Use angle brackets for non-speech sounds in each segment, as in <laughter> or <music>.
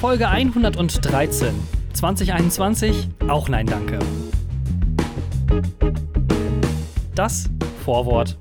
Folge 113. 2021, auch nein, danke. Das Vorwort.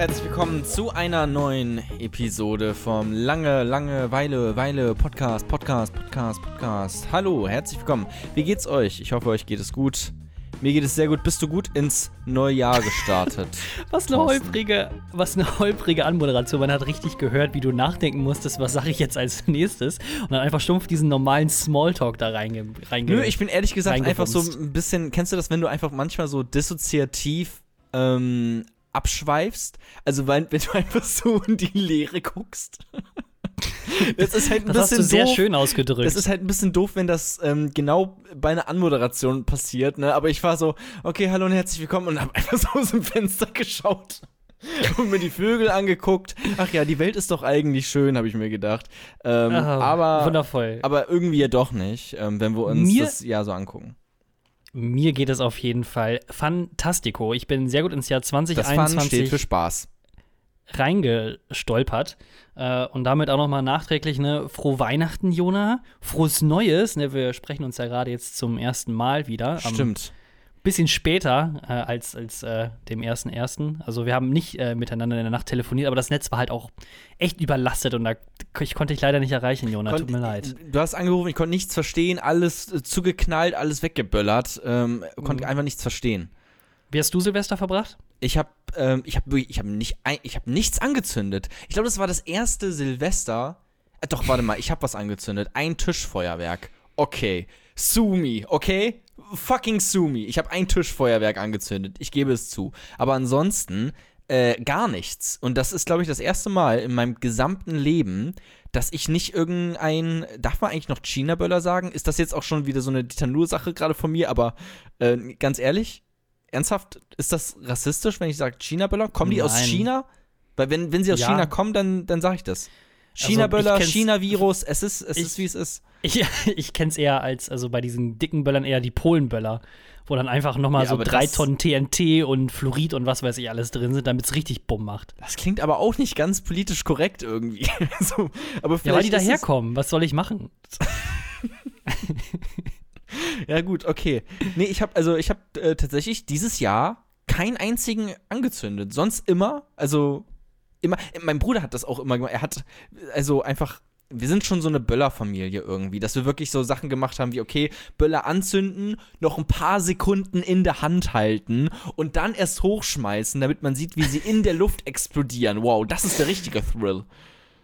Herzlich willkommen zu einer neuen Episode vom Lange, Lange Weile, Weile Podcast, Podcast, Podcast, Podcast. Hallo, herzlich willkommen. Wie geht's euch? Ich hoffe, euch geht es gut. Mir geht es sehr gut. Bist du gut ins neue Jahr gestartet? <laughs> was eine holprige, was eine holprige Anmoderation. Man hat richtig gehört, wie du nachdenken musstest, was sage ich jetzt als <laughs> nächstes und dann einfach stumpf diesen normalen Smalltalk da reinge reinge Nö, ich bin ehrlich gesagt einfach so ein bisschen, kennst du das, wenn du einfach manchmal so dissoziativ ähm, abschweifst? Also weil, wenn du einfach so in die Leere guckst. <laughs> Das ist halt ein das bisschen hast du sehr doof. schön ausgedrückt. Das ist halt ein bisschen doof, wenn das ähm, genau bei einer Anmoderation passiert, ne? Aber ich war so, okay, hallo und herzlich willkommen und habe <laughs> einfach so aus dem Fenster geschaut und mir die Vögel angeguckt. Ach ja, die Welt ist doch eigentlich schön, habe ich mir gedacht. Ähm, oh, aber wundervoll. Aber irgendwie ja doch nicht, ähm, wenn wir uns mir, das Jahr so angucken. Mir geht es auf jeden Fall fantastico. Ich bin sehr gut ins Jahr 2021. Das steht für Spaß reingestolpert. Äh, und damit auch nochmal nachträglich ne, frohe Weihnachten, Jona. Frohes Neues. Ne, wir sprechen uns ja gerade jetzt zum ersten Mal wieder. Stimmt. Bisschen später äh, als, als äh, dem ersten ersten. Also wir haben nicht äh, miteinander in der Nacht telefoniert, aber das Netz war halt auch echt überlastet und da ich konnte dich leider nicht erreichen, Jona. Tut mir leid. Du hast angerufen, ich konnte nichts verstehen, alles äh, zugeknallt, alles weggeböllert, ähm, konnte mhm. einfach nichts verstehen. Wie hast du Silvester verbracht? Ich habe ähm, ich hab, ich hab nicht, ich hab nichts angezündet. Ich glaube, das war das erste Silvester. Äh, doch, warte mal, ich habe was angezündet. Ein Tischfeuerwerk. Okay. Sumi, okay? Fucking Sumi. Ich habe ein Tischfeuerwerk angezündet. Ich gebe es zu. Aber ansonsten äh, gar nichts. Und das ist, glaube ich, das erste Mal in meinem gesamten Leben, dass ich nicht irgendein, darf man eigentlich noch China-Böller sagen? Ist das jetzt auch schon wieder so eine Ditanur-Sache gerade von mir? Aber äh, ganz ehrlich, ernsthaft, ist das rassistisch, wenn ich sage China-Böller? Kommen die Nein. aus China? Weil wenn, wenn sie aus ja. China kommen, dann, dann sage ich das. China-Böller, also China-Virus, es ist, es ich, ist, wie es ist. <laughs> Ich, ich kenne es eher als, also bei diesen dicken Böllern eher die Polen-Böller, wo dann einfach nochmal ja, so drei Tonnen TNT und Fluorid und was weiß ich alles drin sind, damit es richtig Bumm macht. Das klingt aber auch nicht ganz politisch korrekt irgendwie. <laughs> so, aber ja, weil die daherkommen, was soll ich machen? <laughs> ja, gut, okay. Nee, ich habe also ich habe äh, tatsächlich dieses Jahr keinen einzigen angezündet. Sonst immer, also immer mein Bruder hat das auch immer gemacht. Er hat also einfach wir sind schon so eine Böller-Familie irgendwie, dass wir wirklich so Sachen gemacht haben wie, okay, Böller anzünden, noch ein paar Sekunden in der Hand halten und dann erst hochschmeißen, damit man sieht, wie sie in der Luft explodieren. Wow, das ist der richtige Thrill.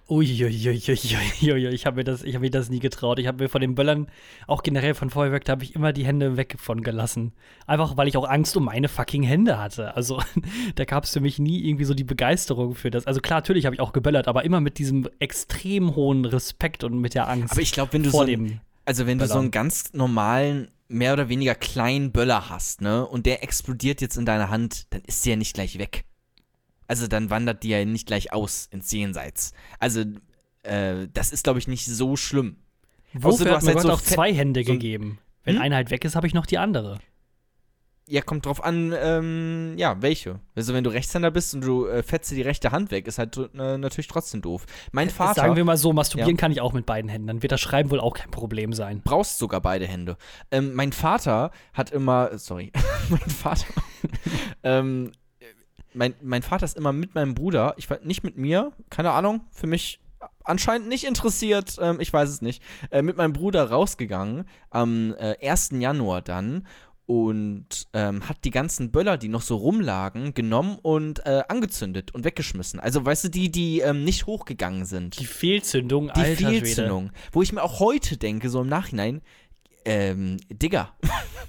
Uiuiuiui, ich habe mir, das, hab mir das nie getraut. Ich habe mir von den Böllern, auch generell von Feuerwerk, da habe ich immer die Hände weg von gelassen. Einfach, weil ich auch Angst um meine fucking Hände hatte. Also, <laughs> da gab es für mich nie irgendwie so die Begeisterung für das. Also, klar, natürlich habe ich auch geböllert, aber immer mit diesem extrem hohen Respekt und mit der Angst. Aber ich glaube, wenn du so, ein, also wenn du so einen ganz normalen, mehr oder weniger kleinen Böller hast, ne, und der explodiert jetzt in deiner Hand, dann ist der ja nicht gleich weg. Also dann wandert die ja nicht gleich aus ins Jenseits. Also äh, das ist, glaube ich, nicht so schlimm. Wofür hat mir halt Gott so auch zwei Hände so gegeben? Wenn hm? eine halt weg ist, habe ich noch die andere. Ja, kommt drauf an, ähm, ja, welche. Also wenn du Rechtshänder bist und du äh, fetzt die rechte Hand weg, ist halt äh, natürlich trotzdem doof. Mein Vater. Sagen wir mal so, masturbieren ja. kann ich auch mit beiden Händen. Dann wird das Schreiben wohl auch kein Problem sein. Brauchst sogar beide Hände. Ähm, mein Vater hat immer, sorry, <laughs> mein Vater <laughs> ähm, mein, mein Vater ist immer mit meinem Bruder, ich war nicht mit mir, keine Ahnung, für mich anscheinend nicht interessiert, ähm, ich weiß es nicht, äh, mit meinem Bruder rausgegangen am äh, 1. Januar dann und ähm, hat die ganzen Böller, die noch so rumlagen, genommen und äh, angezündet und weggeschmissen. Also, weißt du, die, die ähm, nicht hochgegangen sind. Die Fehlzündung, Die Alter Fehlzündung. Schwede. Wo ich mir auch heute denke, so im Nachhinein, ähm, Digga.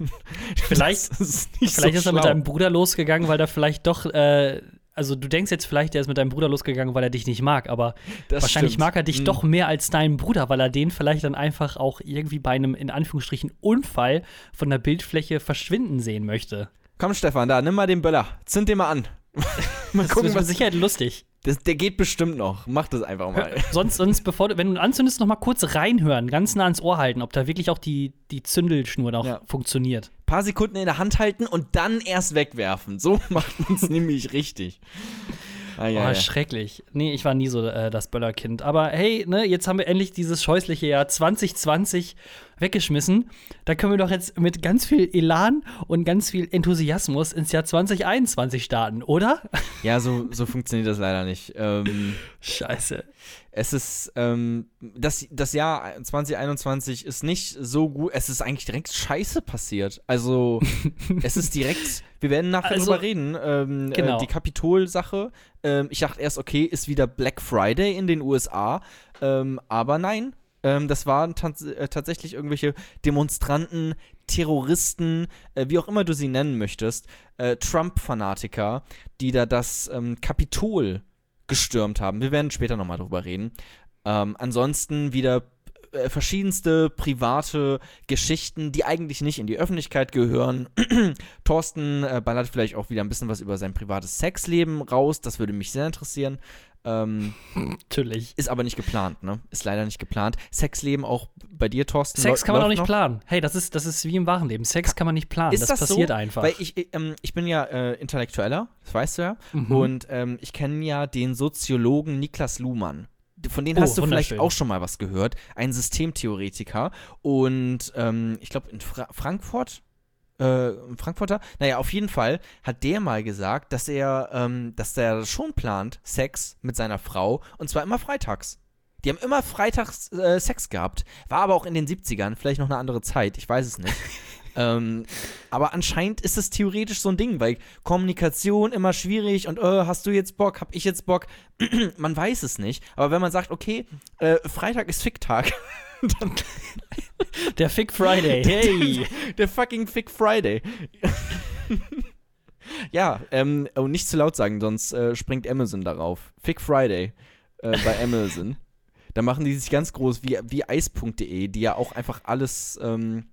<laughs> vielleicht ist, vielleicht so ist er mit deinem Bruder losgegangen, weil er vielleicht doch, äh, also du denkst jetzt vielleicht, er ist mit deinem Bruder losgegangen, weil er dich nicht mag, aber das wahrscheinlich stimmt. mag er dich hm. doch mehr als deinen Bruder, weil er den vielleicht dann einfach auch irgendwie bei einem, in Anführungsstrichen, Unfall von der Bildfläche verschwinden sehen möchte. Komm, Stefan, da, nimm mal den Böller. Zünd den mal an. <laughs> mal gucken, das ist mit Sicherheit lustig. Das, der geht bestimmt noch. Mach das einfach mal. <laughs> sonst, sonst bevor du, wenn du anzündest, noch mal kurz reinhören, ganz nah ans Ohr halten, ob da wirklich auch die, die Zündelschnur noch ja. funktioniert. Ein paar Sekunden in der Hand halten und dann erst wegwerfen. So <laughs> macht man es nämlich richtig. Ah, ja, oh, ja. schrecklich. Nee, ich war nie so äh, das Böllerkind. Aber hey, ne, jetzt haben wir endlich dieses scheußliche Jahr 2020 weggeschmissen. Da können wir doch jetzt mit ganz viel Elan und ganz viel Enthusiasmus ins Jahr 2021 starten, oder? <laughs> Ja, so, so funktioniert das leider nicht. Ähm, Scheiße. Es ist, ähm, das, das Jahr 2021 ist nicht so gut. Es ist eigentlich direkt scheiße passiert. Also, <laughs> es ist direkt, wir werden nachher also, drüber reden. Ähm, äh, genau. Äh, die Kapitol-Sache. Ähm, ich dachte erst, okay, ist wieder Black Friday in den USA. Ähm, aber nein, ähm, das waren äh, tatsächlich irgendwelche Demonstranten, Terroristen, äh, wie auch immer du sie nennen möchtest, äh, Trump-Fanatiker, die da das ähm, Kapitol gestürmt haben. Wir werden später nochmal drüber reden. Ähm, ansonsten wieder äh, verschiedenste private Geschichten, die eigentlich nicht in die Öffentlichkeit gehören. <clears throat> Thorsten äh, ballert vielleicht auch wieder ein bisschen was über sein privates Sexleben raus. Das würde mich sehr interessieren. Ähm, <laughs> Natürlich. Ist aber nicht geplant, ne? Ist leider nicht geplant. Sexleben auch bei dir, Thorsten. Sex kann man auch nicht noch? planen. Hey, das ist, das ist wie im wahren Leben. Sex kann man nicht planen. Ist das, das passiert so? einfach. Weil ich, ähm, ich bin ja äh, Intellektueller, das weißt du ja. Mhm. Und ähm, ich kenne ja den Soziologen Niklas Luhmann. Von denen oh, hast du vielleicht auch schon mal was gehört. Ein Systemtheoretiker. Und ähm, ich glaube, in Fra Frankfurt äh, Frankfurter. Naja, auf jeden Fall hat der mal gesagt, dass er, ähm, dass er schon plant, Sex mit seiner Frau und zwar immer freitags. Die haben immer freitags äh, Sex gehabt. War aber auch in den 70ern, vielleicht noch eine andere Zeit, ich weiß es nicht. <laughs> ähm, aber anscheinend ist es theoretisch so ein Ding, weil Kommunikation immer schwierig und äh, hast du jetzt Bock, hab ich jetzt Bock? <clears throat> man weiß es nicht. Aber wenn man sagt, okay, äh, Freitag ist Ficktag. <laughs> <laughs> der Fick Friday, hey. Der, fucking Fick Friday. <laughs> ja, ähm, und nicht zu laut sagen, sonst äh, springt Amazon darauf. Fick Friday äh, bei <laughs> Amazon. da machen die sich ganz groß wie, wie Eis.de, die ja auch einfach alles ähm,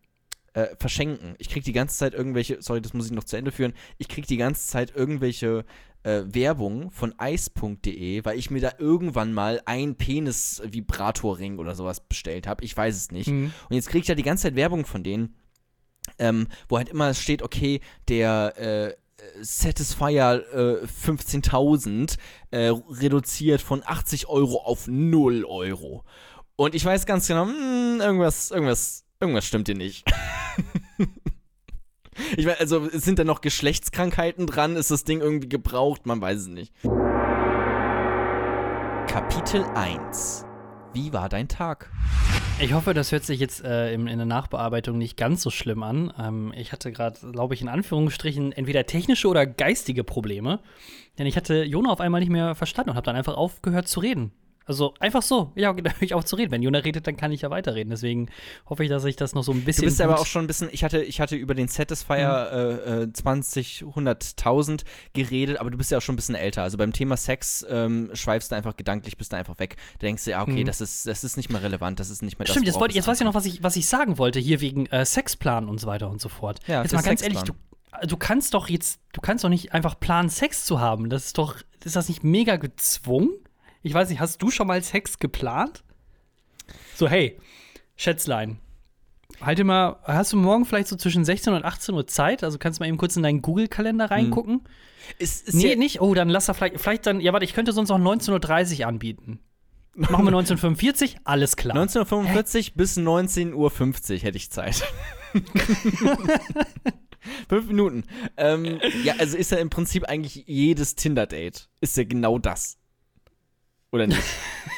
äh, verschenken. Ich krieg die ganze Zeit irgendwelche, sorry, das muss ich noch zu Ende führen, ich krieg die ganze Zeit irgendwelche äh, Werbung von ice.de, weil ich mir da irgendwann mal ein Penis-Vibratorring oder sowas bestellt habe. Ich weiß es nicht. Mhm. Und jetzt kriege ich da die ganze Zeit Werbung von denen, ähm, wo halt immer steht, okay, der äh, Satisfier äh, 15.000 äh, reduziert von 80 Euro auf 0 Euro. Und ich weiß ganz genau, mh, hm, irgendwas, irgendwas, irgendwas stimmt hier nicht. <laughs> Ich meine, also sind da noch Geschlechtskrankheiten dran? Ist das Ding irgendwie gebraucht? Man weiß es nicht. Kapitel 1 Wie war dein Tag? Ich hoffe, das hört sich jetzt äh, in, in, der Nachbearbeitung nicht ganz so schlimm an. Ähm, ich hatte gerade, glaube ich, in Anführungsstrichen entweder technische oder geistige Probleme. Denn ich hatte Jona auf einmal nicht mehr verstanden und habe dann einfach aufgehört zu reden. Also einfach so, ja, <laughs> da höre ich auf zu reden. Wenn Jona redet, dann kann ich ja weiterreden. Deswegen hoffe ich, dass ich das noch so ein bisschen. Du bist aber auch schon ein bisschen, ich hatte, ich hatte über den Satisfier mhm. äh, 20, 100.000 geredet, aber du bist ja auch schon ein bisschen älter. Also beim Thema Sex ähm, schweifst du einfach gedanklich, bist du einfach weg. Du denkst dir, ja, okay, mhm. das, ist, das ist nicht mehr relevant, das ist nicht mehr das. Stimmt, jetzt, wollte, jetzt weiß ich noch, was ich, was ich sagen wollte, hier wegen äh, Sexplan und so weiter und so fort. Ja, jetzt mal ganz Sexplan. ehrlich, du, du kannst doch jetzt, du kannst doch nicht einfach planen, Sex zu haben. Das ist doch, ist das nicht mega gezwungen? Ich weiß nicht, hast du schon mal Sex geplant? So, hey, Schätzlein, halte mal, hast du morgen vielleicht so zwischen 16 und 18 Uhr Zeit? Also kannst du mal eben kurz in deinen Google-Kalender reingucken? Hm. Ist, ist nee, ja nicht? Oh, dann lass er vielleicht, vielleicht dann, ja, warte, ich könnte sonst auch 19.30 Uhr anbieten. Machen wir 1945, alles klar. 1945 Hä? bis 19.50 Uhr hätte ich Zeit. <laughs> Fünf Minuten. Ähm, ja, also ist ja im Prinzip eigentlich jedes Tinder-Date. Ist ja genau das. Oder nicht? <laughs>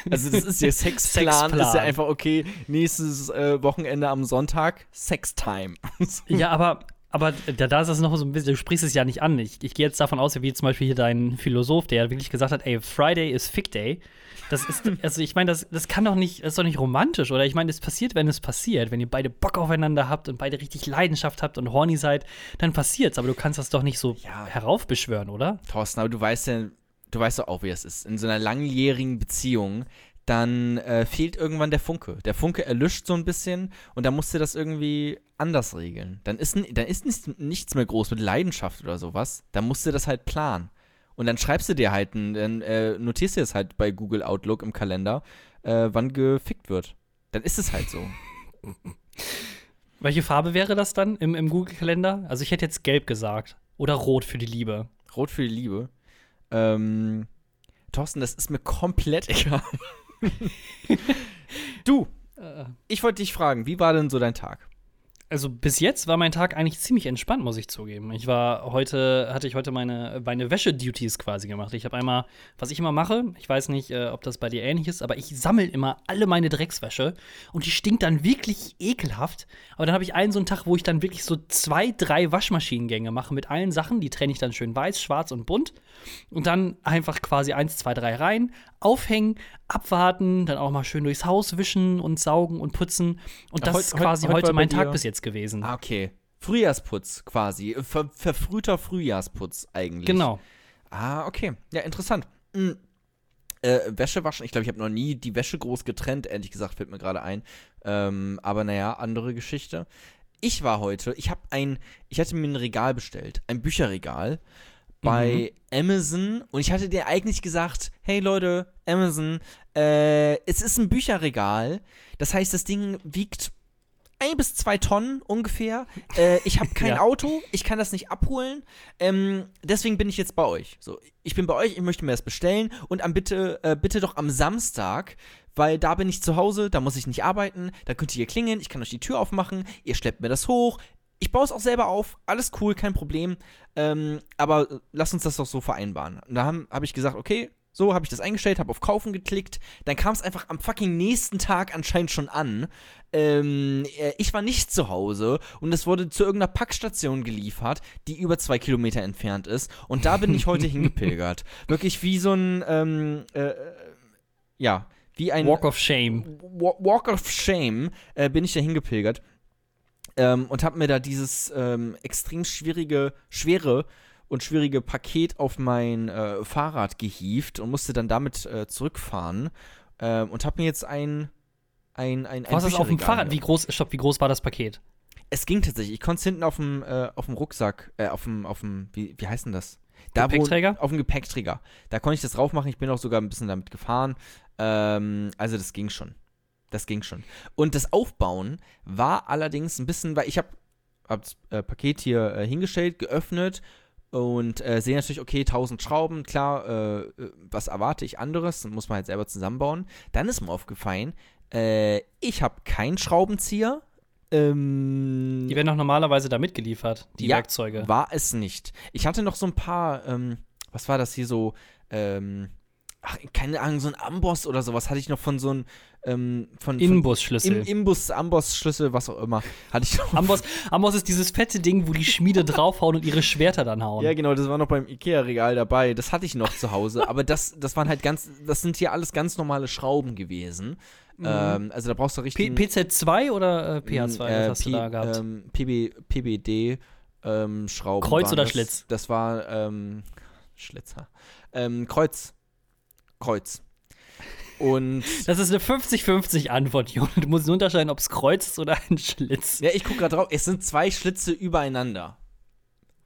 Also das ist der Sexplan, Sexplan. ist ja einfach, okay, nächstes äh, Wochenende am Sonntag, Sextime. <laughs> ja, aber, aber da, da ist das noch so ein bisschen, du sprichst es ja nicht an. Ich, ich gehe jetzt davon aus, wie zum Beispiel hier dein Philosoph, der wirklich gesagt hat, ey, Friday is Fick Day. Das ist, <laughs> also ich meine, das, das kann doch nicht, das ist doch nicht romantisch, oder? Ich meine, es passiert, wenn es passiert. Wenn ihr beide Bock aufeinander habt und beide richtig Leidenschaft habt und horny seid, dann passiert's. Aber du kannst das doch nicht so ja. heraufbeschwören, oder? Thorsten, aber du weißt ja, du weißt doch auch, wie es ist. In so einer langjährigen Beziehung, dann äh, fehlt irgendwann der Funke. Der Funke erlischt so ein bisschen und dann musst du das irgendwie anders regeln. Dann ist, dann ist nichts, nichts mehr groß mit Leidenschaft oder sowas. Dann musst du das halt planen. Und dann schreibst du dir halt, dann äh, notierst du es halt bei Google Outlook im Kalender, äh, wann gefickt wird. Dann ist es halt so. <laughs> Welche Farbe wäre das dann im, im Google-Kalender? Also ich hätte jetzt gelb gesagt. Oder rot für die Liebe. Rot für die Liebe. Ähm, Thorsten, das ist mir komplett <laughs> egal. <laughs> du, äh. ich wollte dich fragen, wie war denn so dein Tag? Also bis jetzt war mein Tag eigentlich ziemlich entspannt, muss ich zugeben. Ich war heute, hatte ich heute meine, meine Wäsche-Duties quasi gemacht. Ich habe einmal, was ich immer mache, ich weiß nicht, äh, ob das bei dir ähnlich ist, aber ich sammle immer alle meine Dreckswäsche und die stinkt dann wirklich ekelhaft. Aber dann habe ich einen so einen Tag, wo ich dann wirklich so zwei, drei Waschmaschinengänge mache mit allen Sachen. Die trenne ich dann schön weiß, schwarz und bunt. Und dann einfach quasi eins, zwei, drei rein, aufhängen, abwarten, dann auch mal schön durchs Haus wischen und saugen und putzen. Und das Heut, ist quasi heute, heute mein Tag bis jetzt gewesen. Ah, okay. Frühjahrsputz quasi. Ver verfrühter Frühjahrsputz eigentlich. Genau. Ah, okay. Ja, interessant. Hm. Äh, Wäsche waschen. Ich glaube, ich habe noch nie die Wäsche groß getrennt, ehrlich gesagt, fällt mir gerade ein. Ähm, aber naja, andere Geschichte. Ich war heute, ich habe ein, ich hatte mir ein Regal bestellt, ein Bücherregal bei mhm. Amazon und ich hatte dir eigentlich gesagt, hey Leute, Amazon, äh, es ist ein Bücherregal. Das heißt, das Ding wiegt ein bis zwei Tonnen ungefähr. Äh, ich habe <laughs> kein ja. Auto, ich kann das nicht abholen. Ähm, deswegen bin ich jetzt bei euch. So, ich bin bei euch, ich möchte mir das bestellen und am bitte, äh, bitte doch am Samstag, weil da bin ich zu Hause, da muss ich nicht arbeiten, da könnt ihr hier klingeln, ich kann euch die Tür aufmachen, ihr schleppt mir das hoch, ich baue es auch selber auf, alles cool, kein Problem. Ähm, aber äh, lass uns das doch so vereinbaren. Und da habe hab ich gesagt, okay, so habe ich das eingestellt, habe auf Kaufen geklickt. Dann kam es einfach am fucking nächsten Tag anscheinend schon an. Ähm, äh, ich war nicht zu Hause und es wurde zu irgendeiner Packstation geliefert, die über zwei Kilometer entfernt ist. Und da bin ich heute <laughs> hingepilgert. Wirklich wie so ein, ähm, äh, ja, wie ein. Walk of Shame. Walk of Shame äh, bin ich da hingepilgert ähm, und habe mir da dieses ähm, extrem schwierige, schwere und schwierige Paket auf mein äh, Fahrrad gehievt und musste dann damit äh, zurückfahren ähm, und habe mir jetzt ein ein ein, ein Was ist auf dem Fahrrad? Wie groß, stopp, wie groß war das Paket? Es ging tatsächlich. Ich konnte es hinten auf dem äh, auf dem Rucksack, äh, auf dem auf dem wie, wie heißt denn das? Da, Gepäckträger? Wo, auf dem Gepäckträger. Da konnte ich das drauf machen. Ich bin auch sogar ein bisschen damit gefahren. Ähm, also das ging schon. Das ging schon. Und das Aufbauen war allerdings ein bisschen, weil ich habe hab das äh, Paket hier äh, hingestellt, geöffnet und äh, sehe natürlich, okay, 1000 Schrauben, klar, äh, äh, was erwarte ich anderes? Muss man halt selber zusammenbauen. Dann ist mir aufgefallen, äh, ich habe keinen Schraubenzieher. Ähm, die werden doch normalerweise da mitgeliefert, die ja, Werkzeuge. War es nicht. Ich hatte noch so ein paar, ähm, was war das hier so, ähm, ach, keine Ahnung, so ein Amboss oder sowas hatte ich noch von so einem ähm, von, Imbusschlüssel. Im, Imbus, Amboss-Schlüssel, was auch immer. Hatte ich noch. Amboss, Amboss ist dieses fette Ding, wo die Schmiede draufhauen und ihre Schwerter dann hauen. Ja, genau, das war noch beim Ikea-Regal dabei. Das hatte ich noch zu Hause. Aber das, das waren halt ganz, das sind hier alles ganz normale Schrauben gewesen. Mhm. Ähm, also da brauchst du richtig. PZ2 oder äh, PH2? Äh, hast P, du da gehabt? Ähm, PB, PBD ähm, Schrauben. Kreuz oder das, Schlitz? Das war ähm, Schlitzer. Ähm, Kreuz. Kreuz. Und <laughs> das ist eine 50-50 Antwort, Jon. Du musst nur unterscheiden, ob es Kreuz ist oder ein Schlitz. Ja, ich gucke gerade drauf. Es sind zwei Schlitze übereinander.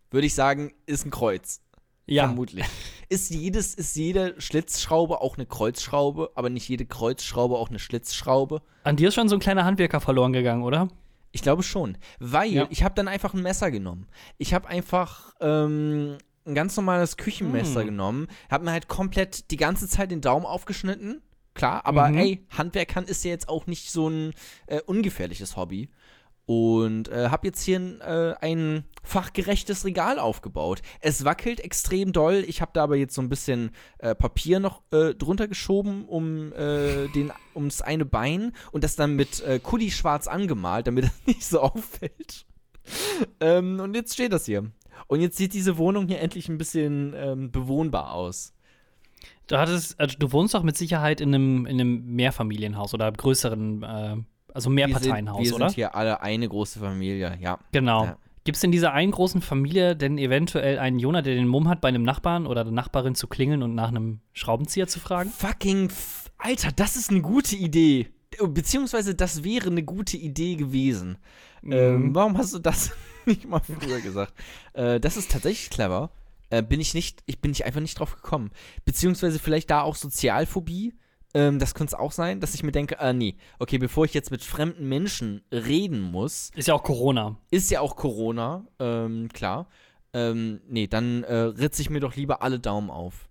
Würde ich sagen, ist ein Kreuz. Ja. Vermutlich. Ist, jedes, ist jede Schlitzschraube auch eine Kreuzschraube, aber nicht jede Kreuzschraube auch eine Schlitzschraube? An dir ist schon so ein kleiner Handwerker verloren gegangen, oder? Ich glaube schon. Weil ja. ich habe dann einfach ein Messer genommen. Ich habe einfach ähm, ein ganz normales Küchenmesser mm. genommen, habe mir halt komplett die ganze Zeit den Daumen aufgeschnitten. Klar, aber mhm. ey, Handwerkern ist ja jetzt auch nicht so ein äh, ungefährliches Hobby. Und äh, habe jetzt hier ein, äh, ein fachgerechtes Regal aufgebaut. Es wackelt extrem doll. Ich habe da aber jetzt so ein bisschen äh, Papier noch äh, drunter geschoben um äh, <laughs> den ums eine Bein und das dann mit Kuli schwarz angemalt, damit <laughs> es nicht so auffällt. ähm, und jetzt steht das hier. Und jetzt sieht diese Wohnung hier endlich ein bisschen ähm, bewohnbar aus. Du hattest, also du wohnst doch mit Sicherheit in einem, in einem Mehrfamilienhaus oder größeren, äh, also Mehrparteienhaus, wir sind, oder? Wir sind hier alle eine große Familie, ja. Genau. Ja. Gibt es in dieser einen großen Familie denn eventuell einen Jonah, der den Mumm hat, bei einem Nachbarn oder der Nachbarin zu klingeln und nach einem Schraubenzieher zu fragen? Fucking, Alter, das ist eine gute Idee. Beziehungsweise das wäre eine gute Idee gewesen. Mhm. Ähm, warum hast du das <laughs> nicht mal früher gesagt? Äh, das ist tatsächlich clever. äh, bin ich nicht, ich bin ich einfach nicht drauf gekommen. Beziehungsweise vielleicht da auch Sozialphobie. Ähm, das könnte es auch sein, dass ich mir denke, ah nee, okay, bevor ich jetzt mit fremden Menschen reden muss. Ist ja auch Corona. Ist ja auch Corona, ähm, klar. Ähm, nee, dann äh, ritze ich mir doch lieber alle Daumen auf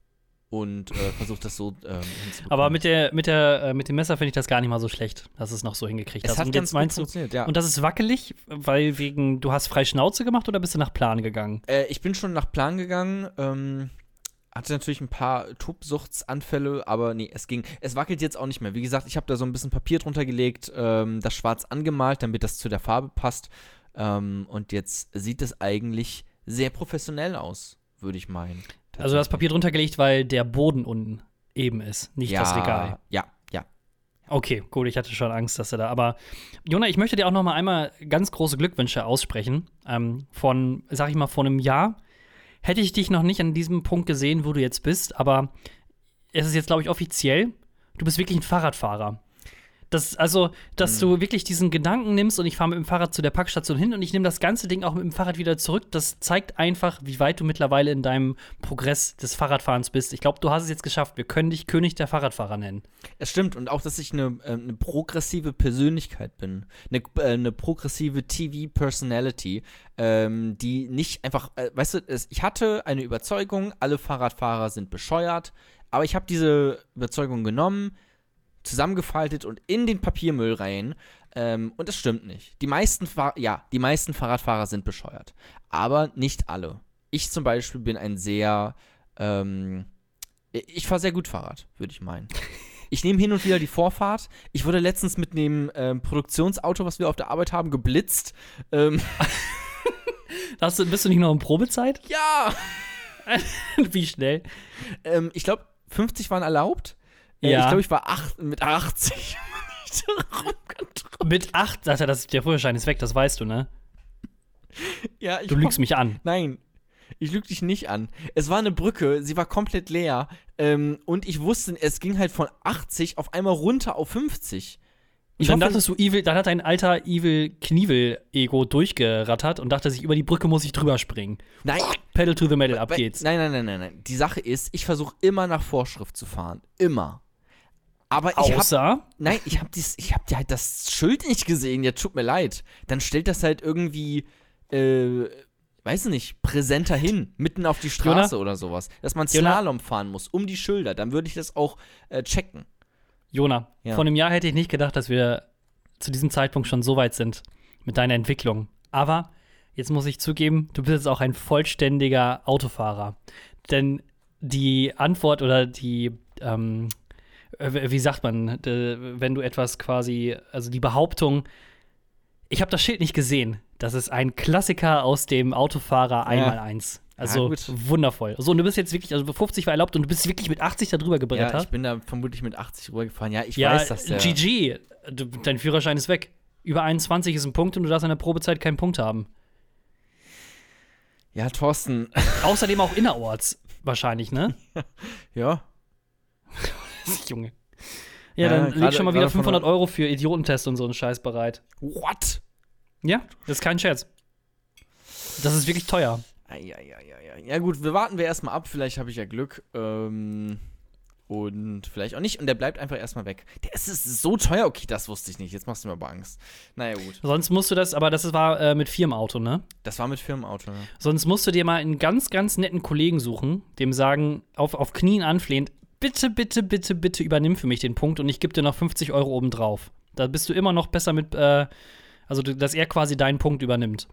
und äh, versucht das so ähm, Aber mit der mit der äh, mit dem Messer finde ich das gar nicht mal so schlecht, dass es noch so hingekriegt es hast. Hat und jetzt meinst du ja. und das ist wackelig, weil wegen du hast frei Schnauze gemacht oder bist du nach Plan gegangen? Äh, ich bin schon nach Plan gegangen. Ähm, hatte natürlich ein paar Tubsuchtsanfälle, aber nee, es ging. Es wackelt jetzt auch nicht mehr. Wie gesagt, ich habe da so ein bisschen Papier drunter gelegt, ähm, das schwarz angemalt, damit das zu der Farbe passt. Ähm, und jetzt sieht es eigentlich sehr professionell aus, würde ich meinen. Also das Papier drunter gelegt, weil der Boden unten eben ist, nicht ja, das Regal. Ja, ja. Okay, gut, ich hatte schon Angst, dass er da. Aber Jona, ich möchte dir auch noch mal einmal ganz große Glückwünsche aussprechen. Ähm, von, sag ich mal, vor einem Jahr hätte ich dich noch nicht an diesem Punkt gesehen, wo du jetzt bist. Aber es ist jetzt, glaube ich, offiziell. Du bist wirklich ein Fahrradfahrer. Das, also, dass mhm. du wirklich diesen Gedanken nimmst und ich fahre mit dem Fahrrad zu der Packstation hin und ich nehme das ganze Ding auch mit dem Fahrrad wieder zurück, das zeigt einfach, wie weit du mittlerweile in deinem Progress des Fahrradfahrens bist. Ich glaube, du hast es jetzt geschafft. Wir können dich König der Fahrradfahrer nennen. Es stimmt und auch, dass ich eine, äh, eine progressive Persönlichkeit bin. Eine, äh, eine progressive TV-Personality, ähm, die nicht einfach, äh, weißt du, es, ich hatte eine Überzeugung, alle Fahrradfahrer sind bescheuert, aber ich habe diese Überzeugung genommen, zusammengefaltet und in den Papiermüll rein. Ähm, und das stimmt nicht. Die meisten, Fahr ja, die meisten Fahrradfahrer sind bescheuert. Aber nicht alle. Ich zum Beispiel bin ein sehr, ähm, ich fahre sehr gut Fahrrad, würde ich meinen. <laughs> Ich nehme hin und wieder die Vorfahrt. Ich wurde letztens mit einem ähm, Produktionsauto, was wir auf der Arbeit haben, geblitzt. Ähm. <laughs> du, bist du nicht noch in Probezeit? Ja! <laughs> Wie schnell? Ähm, ich glaube, 50 waren erlaubt. Äh, ja. Ich glaube, ich war acht, mit 80. <laughs> mit 8, sagt er, das, der Führerschein ist weg, das weißt du, ne? Ja, ich Du lügst mich an. Nein, ich lüge dich nicht an. Es war eine Brücke, sie war komplett leer. Ähm, und ich wusste, es ging halt von 80 auf einmal runter auf 50. Ich und dann hoffe, dachtest du, Evil, dann hat ein alter Evil Knievel-Ego durchgerattert und dachte sich, über die Brücke muss ich drüber springen. Nein. Pedal to the metal, ab geht's. Nein, nein, nein, nein, nein. Die Sache ist, ich versuche immer nach Vorschrift zu fahren. Immer. Aber ich Außer? Hab, nein, ich habe hab halt das Schild nicht gesehen. Ja, tut mir leid. Dann stellt das halt irgendwie, äh, weiß nicht, präsenter hin, mitten auf die Straße Jona? oder sowas. Dass man Slalom Jona? fahren muss, um die Schilder. Dann würde ich das auch äh, checken. Jona, ja. vor einem Jahr hätte ich nicht gedacht, dass wir zu diesem Zeitpunkt schon so weit sind mit deiner Entwicklung. Aber jetzt muss ich zugeben, du bist jetzt auch ein vollständiger Autofahrer. Denn die Antwort oder die, ähm, äh, wie sagt man, wenn du etwas quasi, also die Behauptung, ich habe das Schild nicht gesehen. Das ist ein Klassiker aus dem Autofahrer einmal ja. eins. Also ja, wundervoll. So, und du bist jetzt wirklich, also 50 war erlaubt und du bist wirklich mit 80 da drüber gebrettert. Ja, ich bin da vermutlich mit 80 rübergefahren. Ja, ich ja, weiß das. Ja, GG, dein Führerschein ist weg. Über 21 ist ein Punkt und du darfst in der Probezeit keinen Punkt haben. Ja, Thorsten. Außerdem auch innerorts wahrscheinlich, ne? <laughs> ja. <laughs> <laughs> Junge. Ja, dann ja, leg schon mal wieder 500 Euro für Idiotentest und so einen Scheiß bereit. What? Ja, das ist kein Scherz. Das ist wirklich teuer. Ja, ja, ja, ja. Ja, gut, wir warten wir erstmal ab. Vielleicht habe ich ja Glück. Ähm, und vielleicht auch nicht. Und der bleibt einfach erstmal weg. Der ist, ist, so teuer. Okay, das wusste ich nicht. Jetzt machst du mir aber Angst. Naja, gut. Sonst musst du das, aber das war äh, mit Firmenauto, ne? Das war mit Firmenauto, ne? Sonst musst du dir mal einen ganz, ganz netten Kollegen suchen, dem sagen, auf, auf Knien anflehend, bitte, bitte, bitte, bitte übernimm für mich den Punkt und ich gebe dir noch 50 Euro obendrauf. Da bist du immer noch besser mit, äh, also dass er quasi deinen Punkt übernimmt.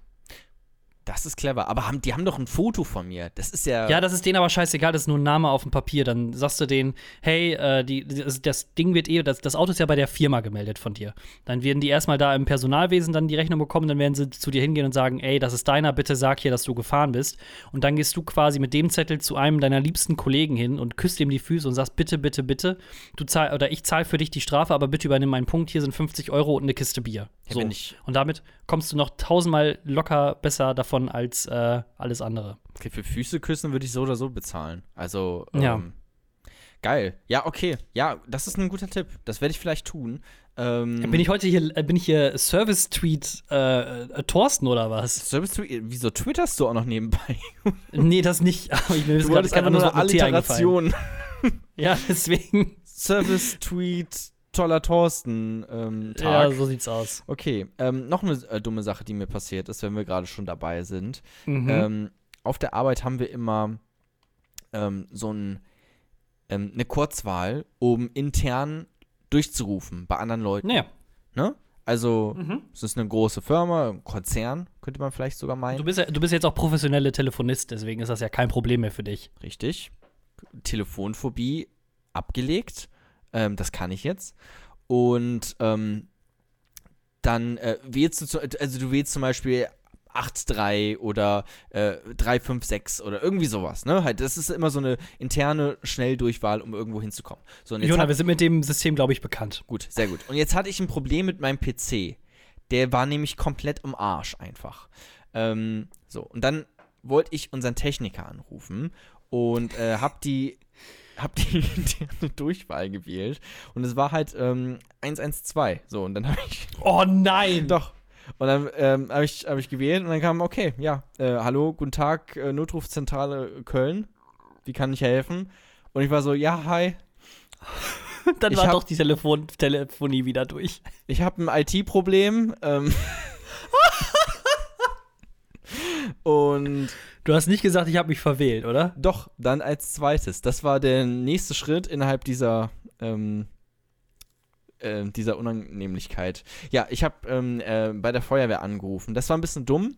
Das ist clever. Aber haben, die haben doch ein Foto von mir. Das ist ja. Ja, das ist denen aber scheißegal. Das ist nur ein Name auf dem Papier. Dann sagst du denen, hey, äh, die, das, das, Ding wird eh, das, das Auto ist ja bei der Firma gemeldet von dir. Dann werden die erstmal da im Personalwesen dann die Rechnung bekommen. Dann werden sie zu dir hingehen und sagen, ey, das ist deiner, bitte sag hier, dass du gefahren bist. Und dann gehst du quasi mit dem Zettel zu einem deiner liebsten Kollegen hin und küsst ihm die Füße und sagst, bitte, bitte, bitte, du zahl, oder ich zahle für dich die Strafe, aber bitte übernimm meinen Punkt. Hier sind 50 Euro und eine Kiste Bier. So. Ja, und damit kommst du noch tausendmal locker besser davon als äh, alles andere. Okay, für Füße küssen würde ich so oder so bezahlen. Also, ähm, ja. Geil. Ja, okay. Ja, das ist ein guter Tipp. Das werde ich vielleicht tun. Ähm, bin ich heute hier, äh, bin ich hier Service-Tweet äh, äh, Thorsten oder was? Service-Tweet? Wieso twitterst du auch noch nebenbei? <laughs> nee, das nicht. <laughs> Aber ich mir du gerade einfach nur eine Alliteration. <laughs> ja, deswegen. Service-Tweet toller Thorsten ähm. Ja, so sieht's aus. Okay, ähm, noch eine äh, dumme Sache, die mir passiert ist, wenn wir gerade schon dabei sind. Mhm. Ähm, auf der Arbeit haben wir immer ähm, so ein, ähm, eine Kurzwahl, um intern durchzurufen bei anderen Leuten. Ja. Ne? Also, mhm. es ist eine große Firma, ein Konzern, könnte man vielleicht sogar meinen. Du bist, ja, du bist jetzt auch professionelle Telefonist, deswegen ist das ja kein Problem mehr für dich. Richtig. Telefonphobie abgelegt. Ähm, das kann ich jetzt. Und ähm, dann äh, wählst du, zu, also du wählst zum Beispiel 8-3 oder äh, 3-5-6 oder irgendwie sowas, ne? Halt, das ist immer so eine interne Schnelldurchwahl, um irgendwo hinzukommen. So, Jona, hat, wir sind mit dem System, glaube ich, bekannt. Gut, sehr gut. Und jetzt hatte ich ein Problem mit meinem PC. Der war nämlich komplett im Arsch einfach. Ähm, so, und dann wollte ich unseren Techniker anrufen und äh, hab die hab die <laughs> interne Durchwahl gewählt und es war halt ähm, 112. So, und dann habe ich. Oh nein! <laughs> Doch. Und dann ähm, habe ich, hab ich gewählt und dann kam, okay, ja, äh, hallo, guten Tag, äh, Notrufzentrale Köln. Wie kann ich helfen? Und ich war so, ja, hi. <laughs> dann ich war hab, doch die Telefon Telefonie wieder durch. Ich habe ein IT-Problem. Ähm, und Du hast nicht gesagt, ich habe mich verwählt, oder? Doch, dann als zweites. Das war der nächste Schritt innerhalb dieser, ähm, äh, dieser Unannehmlichkeit. Ja, ich habe ähm, äh, bei der Feuerwehr angerufen. Das war ein bisschen dumm.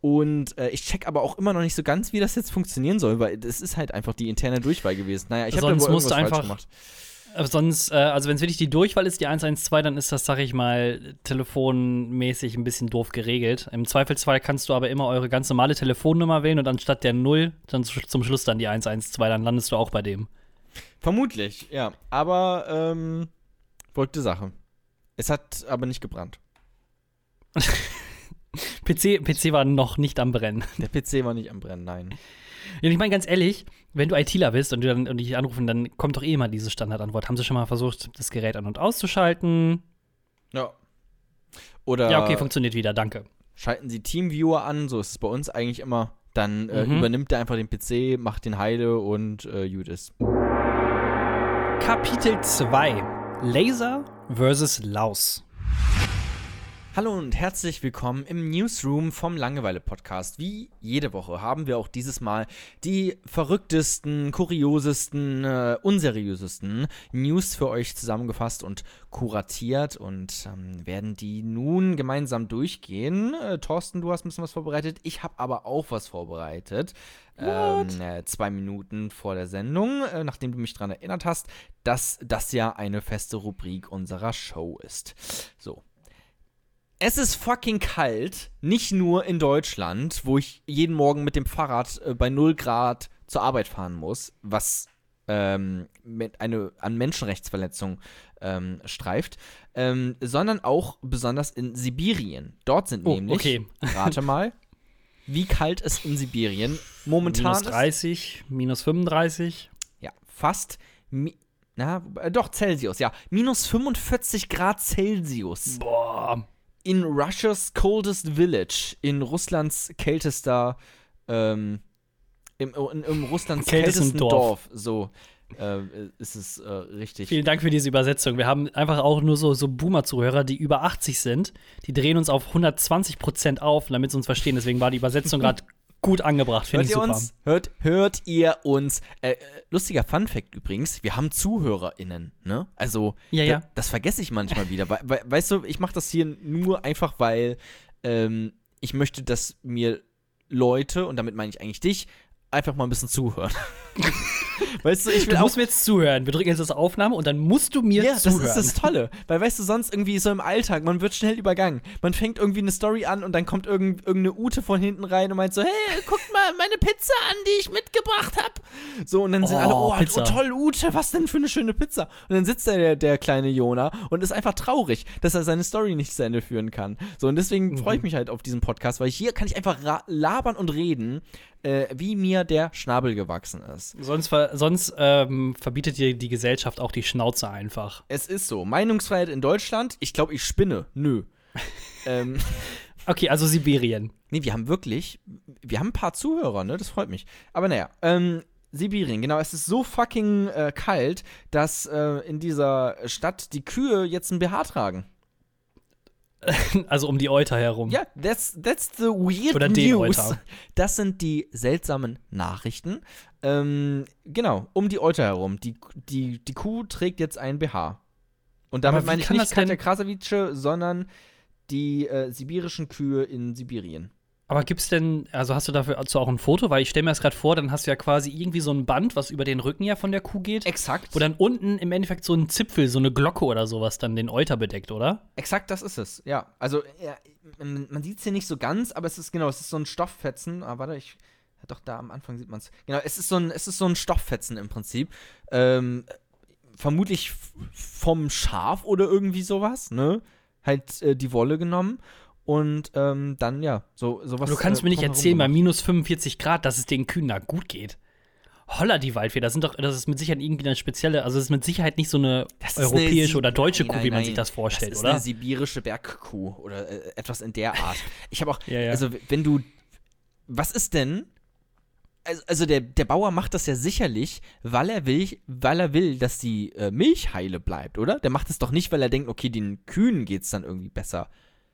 Und äh, ich check aber auch immer noch nicht so ganz, wie das jetzt funktionieren soll, weil das ist halt einfach die interne Durchwahl gewesen. Naja, ich habe da wohl irgendwas falsch einfach, gemacht. Sonst, äh, also wenn es wirklich die Durchwahl ist, die 112, dann ist das, sag ich mal, telefonmäßig ein bisschen doof geregelt. Im Zweifelsfall kannst du aber immer eure ganz normale Telefonnummer wählen und anstatt der 0 dann zum Schluss dann die 112, dann landest du auch bei dem. Vermutlich, ja. Aber, ähm, folgte Sache. Es hat aber nicht gebrannt. <laughs> PC, PC war noch nicht am Brennen. Der PC war nicht am Brennen, nein. Ja, ich meine ganz ehrlich, wenn du ITler bist und du dann und dich anrufen, dann kommt doch eh immer diese Standardantwort. Haben sie schon mal versucht, das Gerät an- und auszuschalten? Ja. Oder. Ja, okay, funktioniert wieder, danke. Schalten Sie Teamviewer an, so ist es bei uns eigentlich immer. Dann äh, mhm. übernimmt er einfach den PC, macht den Heile und äh, gut ist. Kapitel 2 Laser versus Laus. Hallo und herzlich willkommen im Newsroom vom Langeweile Podcast. Wie jede Woche haben wir auch dieses Mal die verrücktesten, kuriosesten, äh, unseriösesten News für euch zusammengefasst und kuratiert und ähm, werden die nun gemeinsam durchgehen. Äh, Thorsten, du hast ein bisschen was vorbereitet. Ich habe aber auch was vorbereitet. Ähm, äh, zwei Minuten vor der Sendung, äh, nachdem du mich daran erinnert hast, dass das ja eine feste Rubrik unserer Show ist. So, es ist fucking kalt, nicht nur in Deutschland, wo ich jeden Morgen mit dem Fahrrad äh, bei 0 Grad zur Arbeit fahren muss, was ähm, eine an Menschenrechtsverletzung ähm, streift, ähm, sondern auch besonders in Sibirien. Dort sind oh, nämlich, okay. rate <laughs> mal, wie kalt es in Sibirien momentan minus 30, ist. minus 35. Ja, fast. Na, äh, doch, Celsius, ja. Minus 45 Grad Celsius. Boah in Russia's coldest village, in Russlands kältester, ähm, im, in, im Russlands kältesten Dorf. Dorf. So äh, ist es äh, richtig. Vielen Dank für diese Übersetzung. Wir haben einfach auch nur so, so Boomer-Zuhörer, die über 80 sind. Die drehen uns auf 120 Prozent auf, damit sie uns verstehen. Deswegen war die Übersetzung <laughs> gerade gut angebracht, finde ich super. Uns, hört, hört ihr uns, äh, äh, lustiger Fun-Fact übrigens, wir haben ZuhörerInnen, ne? Also, ja, ja. Da, das vergesse ich manchmal wieder. We we weißt du, ich mache das hier nur einfach, weil ähm, ich möchte, dass mir Leute, und damit meine ich eigentlich dich, einfach mal ein bisschen zuhören. <laughs> weißt du, ich will du musst mir jetzt zuhören. Wir drücken jetzt das Aufnahme und dann musst du mir ja, zuhören. Ja, das ist das Tolle. Weil, weißt du, sonst irgendwie so im Alltag, man wird schnell übergangen. Man fängt irgendwie eine Story an und dann kommt irgend, irgendeine Ute von hinten rein und meint so, hey, guckt mal meine Pizza an, die ich mitgebracht habe. So, und dann sind oh, alle, oh, oh, toll, Ute, was denn für eine schöne Pizza. Und dann sitzt da der, der kleine Jona und ist einfach traurig, dass er seine Story nicht zu Ende führen kann. So, und deswegen mhm. freue ich mich halt auf diesen Podcast, weil hier kann ich einfach labern und reden, äh, wie mir mehr der Schnabel gewachsen ist. Sonst, sonst ähm, verbietet dir die Gesellschaft auch die Schnauze einfach. Es ist so. Meinungsfreiheit in Deutschland, ich glaube, ich spinne. Nö. <laughs> ähm, okay, also Sibirien. Nee, wir haben wirklich, wir haben ein paar Zuhörer, ne? Das freut mich. Aber naja, ähm, Sibirien, genau. Es ist so fucking äh, kalt, dass äh, in dieser Stadt die Kühe jetzt ein BH tragen. <laughs> Also um die Euter herum. Ja, that's, that's the weird Oder den news. Euter. <laughs> Das sind die seltsamen Nachrichten. Ähm, genau, um die Euter herum. Die, die, die Kuh trägt jetzt ein BH. Und damit meine ich nicht Katja Krasavice, sondern die äh, sibirischen Kühe in Sibirien. Aber gibt es denn, also hast du dafür also auch ein Foto? Weil ich stelle mir das gerade vor, dann hast du ja quasi irgendwie so ein Band, was über den Rücken ja von der Kuh geht. Exakt. Wo dann unten im Endeffekt so ein Zipfel, so eine Glocke oder sowas dann den Euter bedeckt, oder? Exakt, das ist es, ja. Also, ja, man sieht es hier nicht so ganz, aber es ist genau, es ist so ein Stofffetzen. Ah, warte, ich. Ja, doch, da am Anfang sieht man es. Genau, es ist so ein, es ist so ein Stofffetzen im Prinzip. Ähm, vermutlich vom Schaf oder irgendwie sowas, ne? Halt äh, die Wolle genommen und ähm, dann, ja, so sowas. Du kannst äh, mir nicht erzählen, bei minus 45 Grad, dass es den Kühen da gut geht. Holla die Waldfee, das sind doch, das ist mit Sicherheit irgendwie eine spezielle, also das ist mit Sicherheit nicht so eine europäische eine oder deutsche Kuh, nein, wie man sich das vorstellt, das ist oder? Eine sibirische Bergkuh oder äh, etwas in der Art. Ich habe auch, ja, ja. also wenn du, was ist denn? Also, also, der, der Bauer macht das ja sicherlich, weil er will, weil er will, dass die äh, Milch heile bleibt, oder? Der macht es doch nicht, weil er denkt, okay, den Kühen geht es dann irgendwie besser.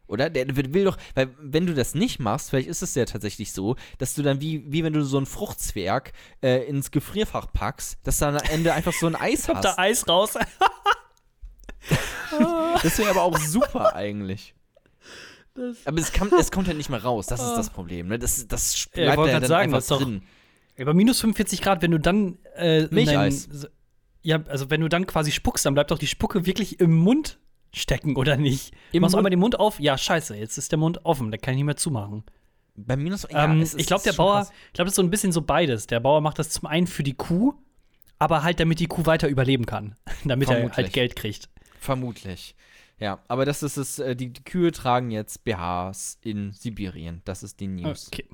Oder? Der will doch, weil wenn du das nicht machst, vielleicht ist es ja tatsächlich so, dass du dann wie, wie wenn du so ein Fruchtzwerg äh, ins Gefrierfach packst, dass dann am Ende einfach so ein <laughs> Eis Kommt hast. da Eis raus? <laughs> das wäre aber auch super eigentlich. Das aber es, kann, es kommt halt nicht mehr raus, das ist das Problem. Ne? Das, das bleibt ja, ja dann sagen, einfach drin. Doch, bei minus 45 Grad, wenn du dann äh, Milcheis. ja, also wenn du dann quasi spuckst, dann bleibt doch die Spucke wirklich im Mund stecken oder nicht. Im Machst du einmal den Mund auf? Ja, scheiße, jetzt ist der Mund offen, der kann ich nicht mehr zumachen. Bei minus, ja, ähm, ich glaube, der Bauer, ich glaube, das ist so ein bisschen so beides. Der Bauer macht das zum einen für die Kuh, aber halt, damit die Kuh weiter überleben kann, <laughs> damit Vermutlich. er halt Geld kriegt. Vermutlich. Ja, aber das ist es, äh, die, die Kühe tragen jetzt BHs in Sibirien. Das ist die News. Okay.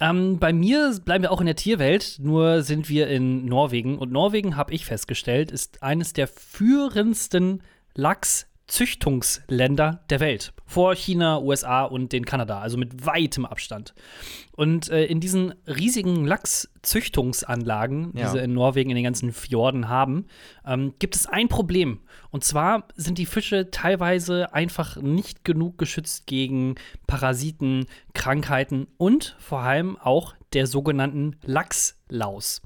Ähm, bei mir bleiben wir auch in der Tierwelt, nur sind wir in Norwegen. Und Norwegen, habe ich festgestellt, ist eines der führendsten Lachszüchtungsländer der Welt. Vor China, USA und den Kanada, also mit weitem Abstand. Und äh, in diesen riesigen Lachszüchtungsanlagen, ja. die sie in Norwegen in den ganzen Fjorden haben, ähm, gibt es ein Problem. Und zwar sind die Fische teilweise einfach nicht genug geschützt gegen Parasiten, Krankheiten und vor allem auch der sogenannten Lachslaus.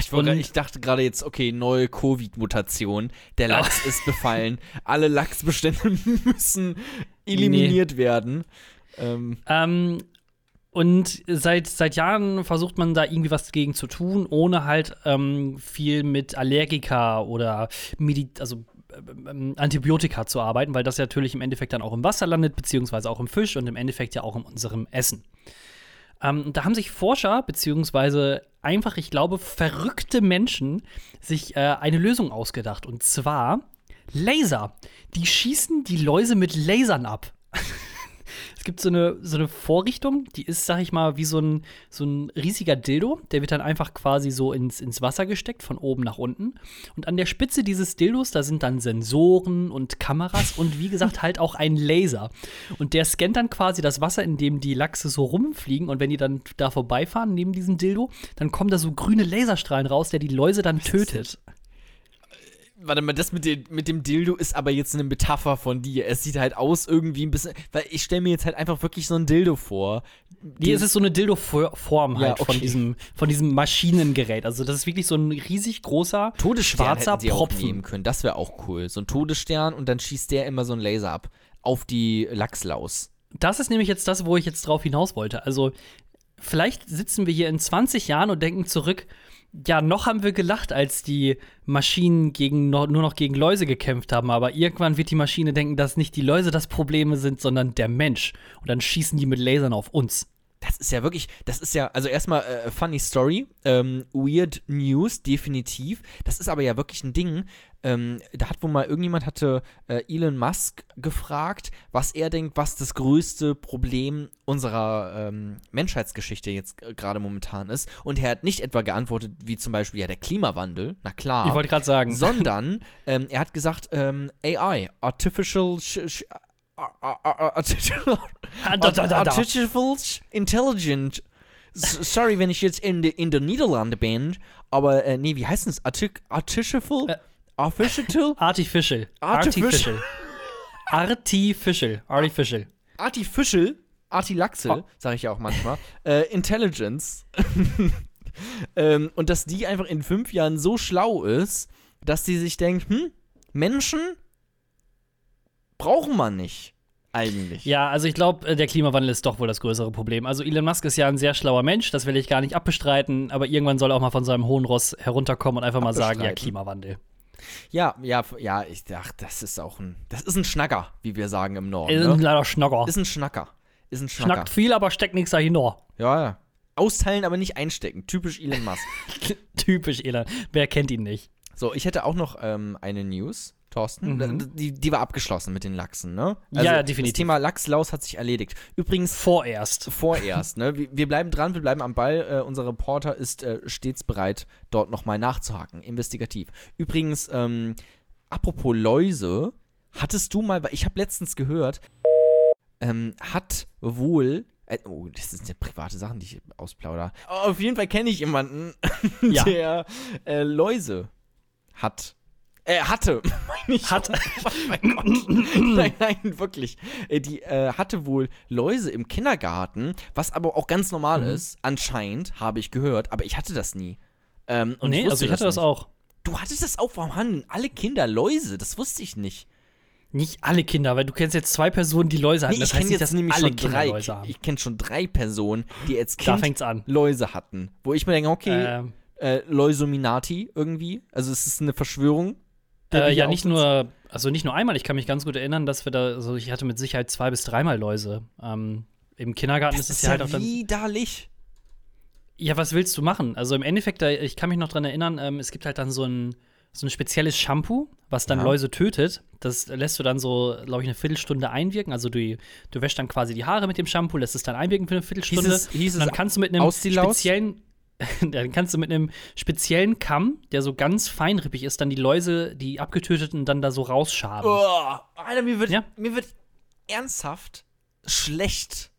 Ich, wollte, ich dachte gerade jetzt, okay, neue Covid-Mutation. Der Lachs ist befallen. <laughs> Alle Lachsbestände <laughs> müssen eliminiert nee. werden. Ähm. Ähm, und seit, seit Jahren versucht man da irgendwie was dagegen zu tun, ohne halt ähm, viel mit Allergika oder Medi also ähm, Antibiotika zu arbeiten, weil das ja natürlich im Endeffekt dann auch im Wasser landet, beziehungsweise auch im Fisch und im Endeffekt ja auch in unserem Essen. Ähm, da haben sich Forscher, beziehungsweise einfach, ich glaube, verrückte Menschen sich äh, eine Lösung ausgedacht. Und zwar Laser. Die schießen die Läuse mit Lasern ab. <laughs> Es gibt so eine, so eine Vorrichtung, die ist, sag ich mal, wie so ein, so ein riesiger Dildo. Der wird dann einfach quasi so ins, ins Wasser gesteckt, von oben nach unten. Und an der Spitze dieses Dildos, da sind dann Sensoren und Kameras und wie gesagt halt auch ein Laser. Und der scannt dann quasi das Wasser, in dem die Lachse so rumfliegen. Und wenn die dann da vorbeifahren, neben diesem Dildo, dann kommen da so grüne Laserstrahlen raus, der die Läuse dann tötet warte mal, das mit, den, mit dem Dildo ist aber jetzt eine Metapher von dir. Es sieht halt aus irgendwie ein bisschen, weil ich stelle mir jetzt halt einfach wirklich so ein Dildo vor. Nee, es ist so eine Dildo-Form halt ja, okay. von, diesem, von diesem Maschinengerät. Also das ist wirklich so ein riesig großer, Todesstern schwarzer Propfen. Nehmen können. Das wäre auch cool. So ein Todesstern und dann schießt der immer so ein Laser ab auf die Lachslaus. Das ist nämlich jetzt das, wo ich jetzt drauf hinaus wollte. Also vielleicht sitzen wir hier in 20 Jahren und denken zurück, ja, noch haben wir gelacht, als die Maschinen gegen, nur noch gegen Läuse gekämpft haben. Aber irgendwann wird die Maschine denken, dass nicht die Läuse das Problem sind, sondern der Mensch. Und dann schießen die mit Lasern auf uns. Das ist ja wirklich, das ist ja, also erstmal äh, funny Story, ähm, weird News, definitiv. Das ist aber ja wirklich ein Ding. Ähm, da hat wohl mal irgendjemand hatte äh, Elon Musk gefragt, was er denkt, was das größte Problem unserer ähm, Menschheitsgeschichte jetzt gerade momentan ist. Und er hat nicht etwa geantwortet, wie zum Beispiel ja der Klimawandel, na klar. Ich wollte gerade sagen. Sondern ähm, er hat gesagt, ähm, AI, Artificial Artificial Intelligent. Sorry, wenn ich jetzt in, de, in der Niederlande bin, aber äh, nee, wie heißt es? Artic Artificial? Äh, <laughs> Artificial? Artificial. Artificial. Artificial. Artificial. Artificial. Artilaxe, oh. sage ich ja auch manchmal. <laughs> äh, Intelligence. <laughs> ähm, und dass die einfach in fünf Jahren so schlau ist, dass sie sich denkt, hm, Menschen brauchen wir nicht. Eigentlich. Ja, also ich glaube, äh, der Klimawandel ist doch wohl das größere Problem. Also Elon Musk ist ja ein sehr schlauer Mensch, das will ich gar nicht abbestreiten, aber irgendwann soll er auch mal von seinem hohen Ross herunterkommen und einfach mal sagen, ja, Klimawandel. Ja, ja, ja, ich dachte, das ist auch ein, das ist ein Schnacker, wie wir sagen im Norden. Ist ne? ein leider Schnacker. Ist ein Schnacker. Ist ein Schnacker. Schnackt viel, aber steckt nichts dahinter. Ja, ja. Austeilen, aber nicht einstecken. Typisch Elon Musk. <laughs> Typisch Elon. Wer kennt ihn nicht? So, ich hätte auch noch ähm, eine News. Thorsten. Mhm. Die, die war abgeschlossen mit den Lachsen, ne? Also ja, definitiv. Das Thema Lachslaus hat sich erledigt. Übrigens. Vorerst. Vorerst, ne? Wir, wir bleiben dran, wir bleiben am Ball. Äh, unser Reporter ist äh, stets bereit, dort nochmal nachzuhaken. Investigativ. Übrigens, ähm, apropos Läuse, hattest du mal, ich habe letztens gehört, ähm, hat wohl äh, Oh, das sind ja private Sachen, die ich ausplauder. Auf jeden Fall kenne ich jemanden, <laughs> ja. der äh, Läuse hat. Äh, hatte. <laughs> Hat. <laughs> <clears throat> nein, nein, wirklich. Äh, die äh, hatte wohl Läuse im Kindergarten, was aber auch ganz normal mhm. ist. Anscheinend, habe ich gehört, aber ich hatte das nie. Ähm, und nee, ich also ich hatte das, das auch. Du hattest das auch, warum haben alle Kinder Läuse? Das wusste ich nicht. Nicht alle Kinder, weil du kennst jetzt zwei Personen, die Läuse hatten. Nee, ich kenne jetzt nämlich schon drei. Läuse haben. Ich kenne schon drei Personen, die als Kind Läuse hatten. Wo ich mir denke, okay, ähm. äh, Läusominati irgendwie. Also es ist eine Verschwörung. Äh, ja, nicht nur, also nicht nur einmal. Ich kann mich ganz gut erinnern, dass wir da, also ich hatte mit Sicherheit zwei bis dreimal Läuse. Ähm, Im Kindergarten das ist es ja, halt auch dann. Widerlich. Ja, was willst du machen? Also im Endeffekt, ich kann mich noch dran erinnern, ähm, es gibt halt dann so ein, so ein spezielles Shampoo, was dann ja. Läuse tötet. Das lässt du dann so, glaube ich, eine Viertelstunde einwirken. Also du, du wäschst dann quasi die Haare mit dem Shampoo, lässt es dann einwirken für eine Viertelstunde. Hieß es, hieß es dann kannst du mit einem speziellen <laughs> dann kannst du mit einem speziellen Kamm, der so ganz feinrippig ist, dann die Läuse, die abgetöteten, dann da so rausschaben. Oh, Alter, mir wird, ja? mir wird ernsthaft schlecht.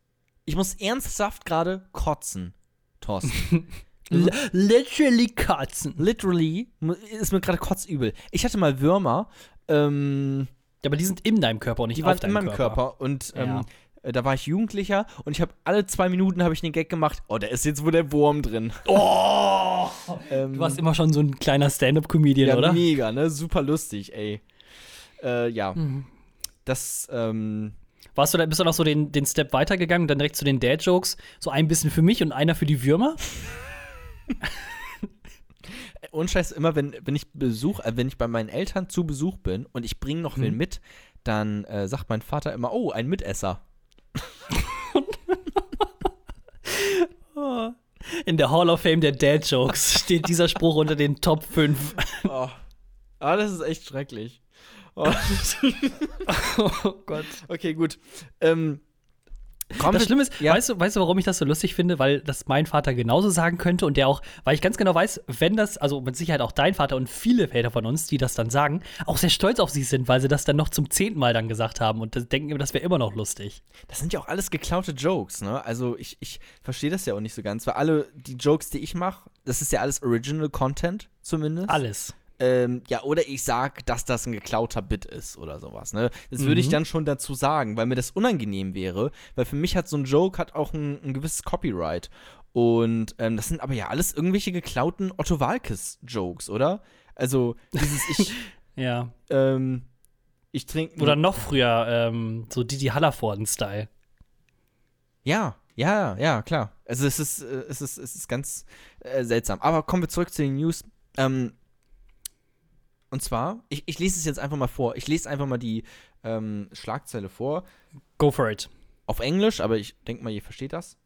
Ich muss ernsthaft gerade kotzen, Thorsten. <laughs> literally kotzen. Literally ist mir gerade kotzübel. Ich hatte mal Würmer. Ähm, ja, aber die sind in deinem Körper und nicht die auf deinem Körper. In meinem Körper. Und ähm, ja. Äh, da war ich Jugendlicher und ich habe alle zwei Minuten habe ich den Gag gemacht. Oh, da ist jetzt wohl der Wurm drin. Oh! ähm, du warst immer schon so ein kleiner Stand-up-Comedian, ja, oder? Mega, ne? Super lustig, ey. Äh, ja. Mhm. Das, ähm, warst du da, bist du noch so den, den Step weitergegangen, dann direkt zu den Dad-Jokes? So ein bisschen für mich und einer für die Würmer? <laughs> Und Scheiß, immer wenn, wenn ich Besuch, äh, wenn ich bei meinen Eltern zu Besuch bin und ich bringe noch wen hm. mit, dann äh, sagt mein Vater immer, oh, ein Mitesser. <laughs> In der Hall of Fame der Dad Jokes steht dieser Spruch unter den Top 5. Oh. Ah, das ist echt schrecklich. Oh, <laughs> oh Gott. Okay, gut. Ähm, Komm, das Schlimme ist, ja. weißt, du, weißt du, warum ich das so lustig finde? Weil das mein Vater genauso sagen könnte und der auch, weil ich ganz genau weiß, wenn das, also mit Sicherheit auch dein Vater und viele Väter von uns, die das dann sagen, auch sehr stolz auf sich sind, weil sie das dann noch zum zehnten Mal dann gesagt haben und denken, das wäre immer noch lustig. Das sind ja auch alles geklaute Jokes, ne? Also ich, ich verstehe das ja auch nicht so ganz, weil alle die Jokes, die ich mache, das ist ja alles Original Content zumindest. Alles. Ähm, ja, oder ich sag, dass das ein geklauter Bit ist oder sowas, ne? Das mhm. würde ich mhm. dann schon dazu sagen, weil mir das unangenehm wäre, weil für mich hat so ein Joke hat auch ein, ein gewisses Copyright. Und ähm, das sind aber ja alles irgendwelche geklauten Otto Walkes-Jokes, oder? Also, dieses <laughs> Ich. ja. Ähm, ich trinke. Oder noch früher, ähm, so Didi Hallervorden-Style. Ja, ja, ja, klar. Also, es ist, äh, es ist, es ist ganz äh, seltsam. Aber kommen wir zurück zu den News. Ähm, und zwar, ich, ich lese es jetzt einfach mal vor. Ich lese einfach mal die ähm, Schlagzeile vor. Go for it. Auf Englisch, aber ich denke mal, ihr versteht das.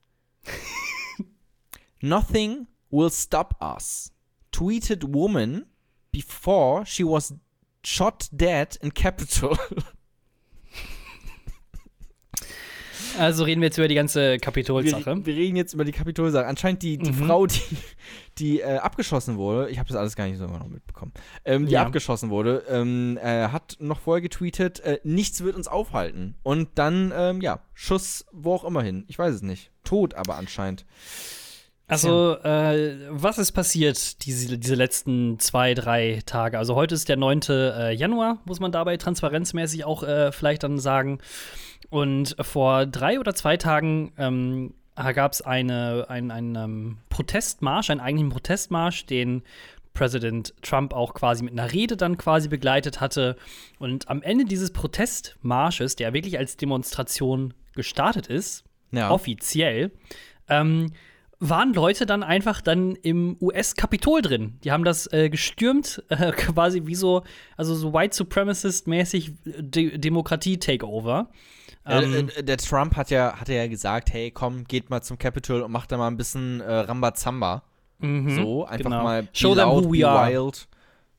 <laughs> Nothing will stop us. Tweeted woman before she was shot dead in Capitol. <laughs> Also reden wir jetzt über die ganze Kapitolsache. Wir, wir, reden jetzt über die Kapitolsache. Anscheinend die, die mhm. Frau, die, die äh, abgeschossen wurde, ich habe das alles gar nicht so genau mitbekommen, ähm, die ja. abgeschossen wurde, ähm, äh, hat noch vorher getweetet, äh, nichts wird uns aufhalten. Und dann, ähm, ja, Schuss wo auch immer hin. Ich weiß es nicht. Tot aber anscheinend. Also, äh, was ist passiert diese, diese letzten zwei, drei Tage? Also, heute ist der 9. Äh, Januar, muss man dabei transparenzmäßig auch äh, vielleicht dann sagen. Und vor drei oder zwei Tagen ähm, gab es eine, einen, einen um, ähm, Protestmarsch, einen eigentlichen Protestmarsch, den Präsident Trump auch quasi mit einer Rede dann quasi begleitet hatte. Und am Ende dieses Protestmarsches, der wirklich als Demonstration gestartet ist, ja. offiziell, ähm, waren Leute dann einfach dann im US-Kapitol drin. Die haben das äh, gestürmt, <laughs> äh, quasi wie so, also so White Supremacist-mäßig De Demokratie-Takeover. Ähm, äh, der Trump hat ja, hat ja gesagt, hey, komm, geht mal zum Capitol und macht da mal ein bisschen äh, Rambazamba. Mhm, so, einfach genau. mal Show them who we are. wild.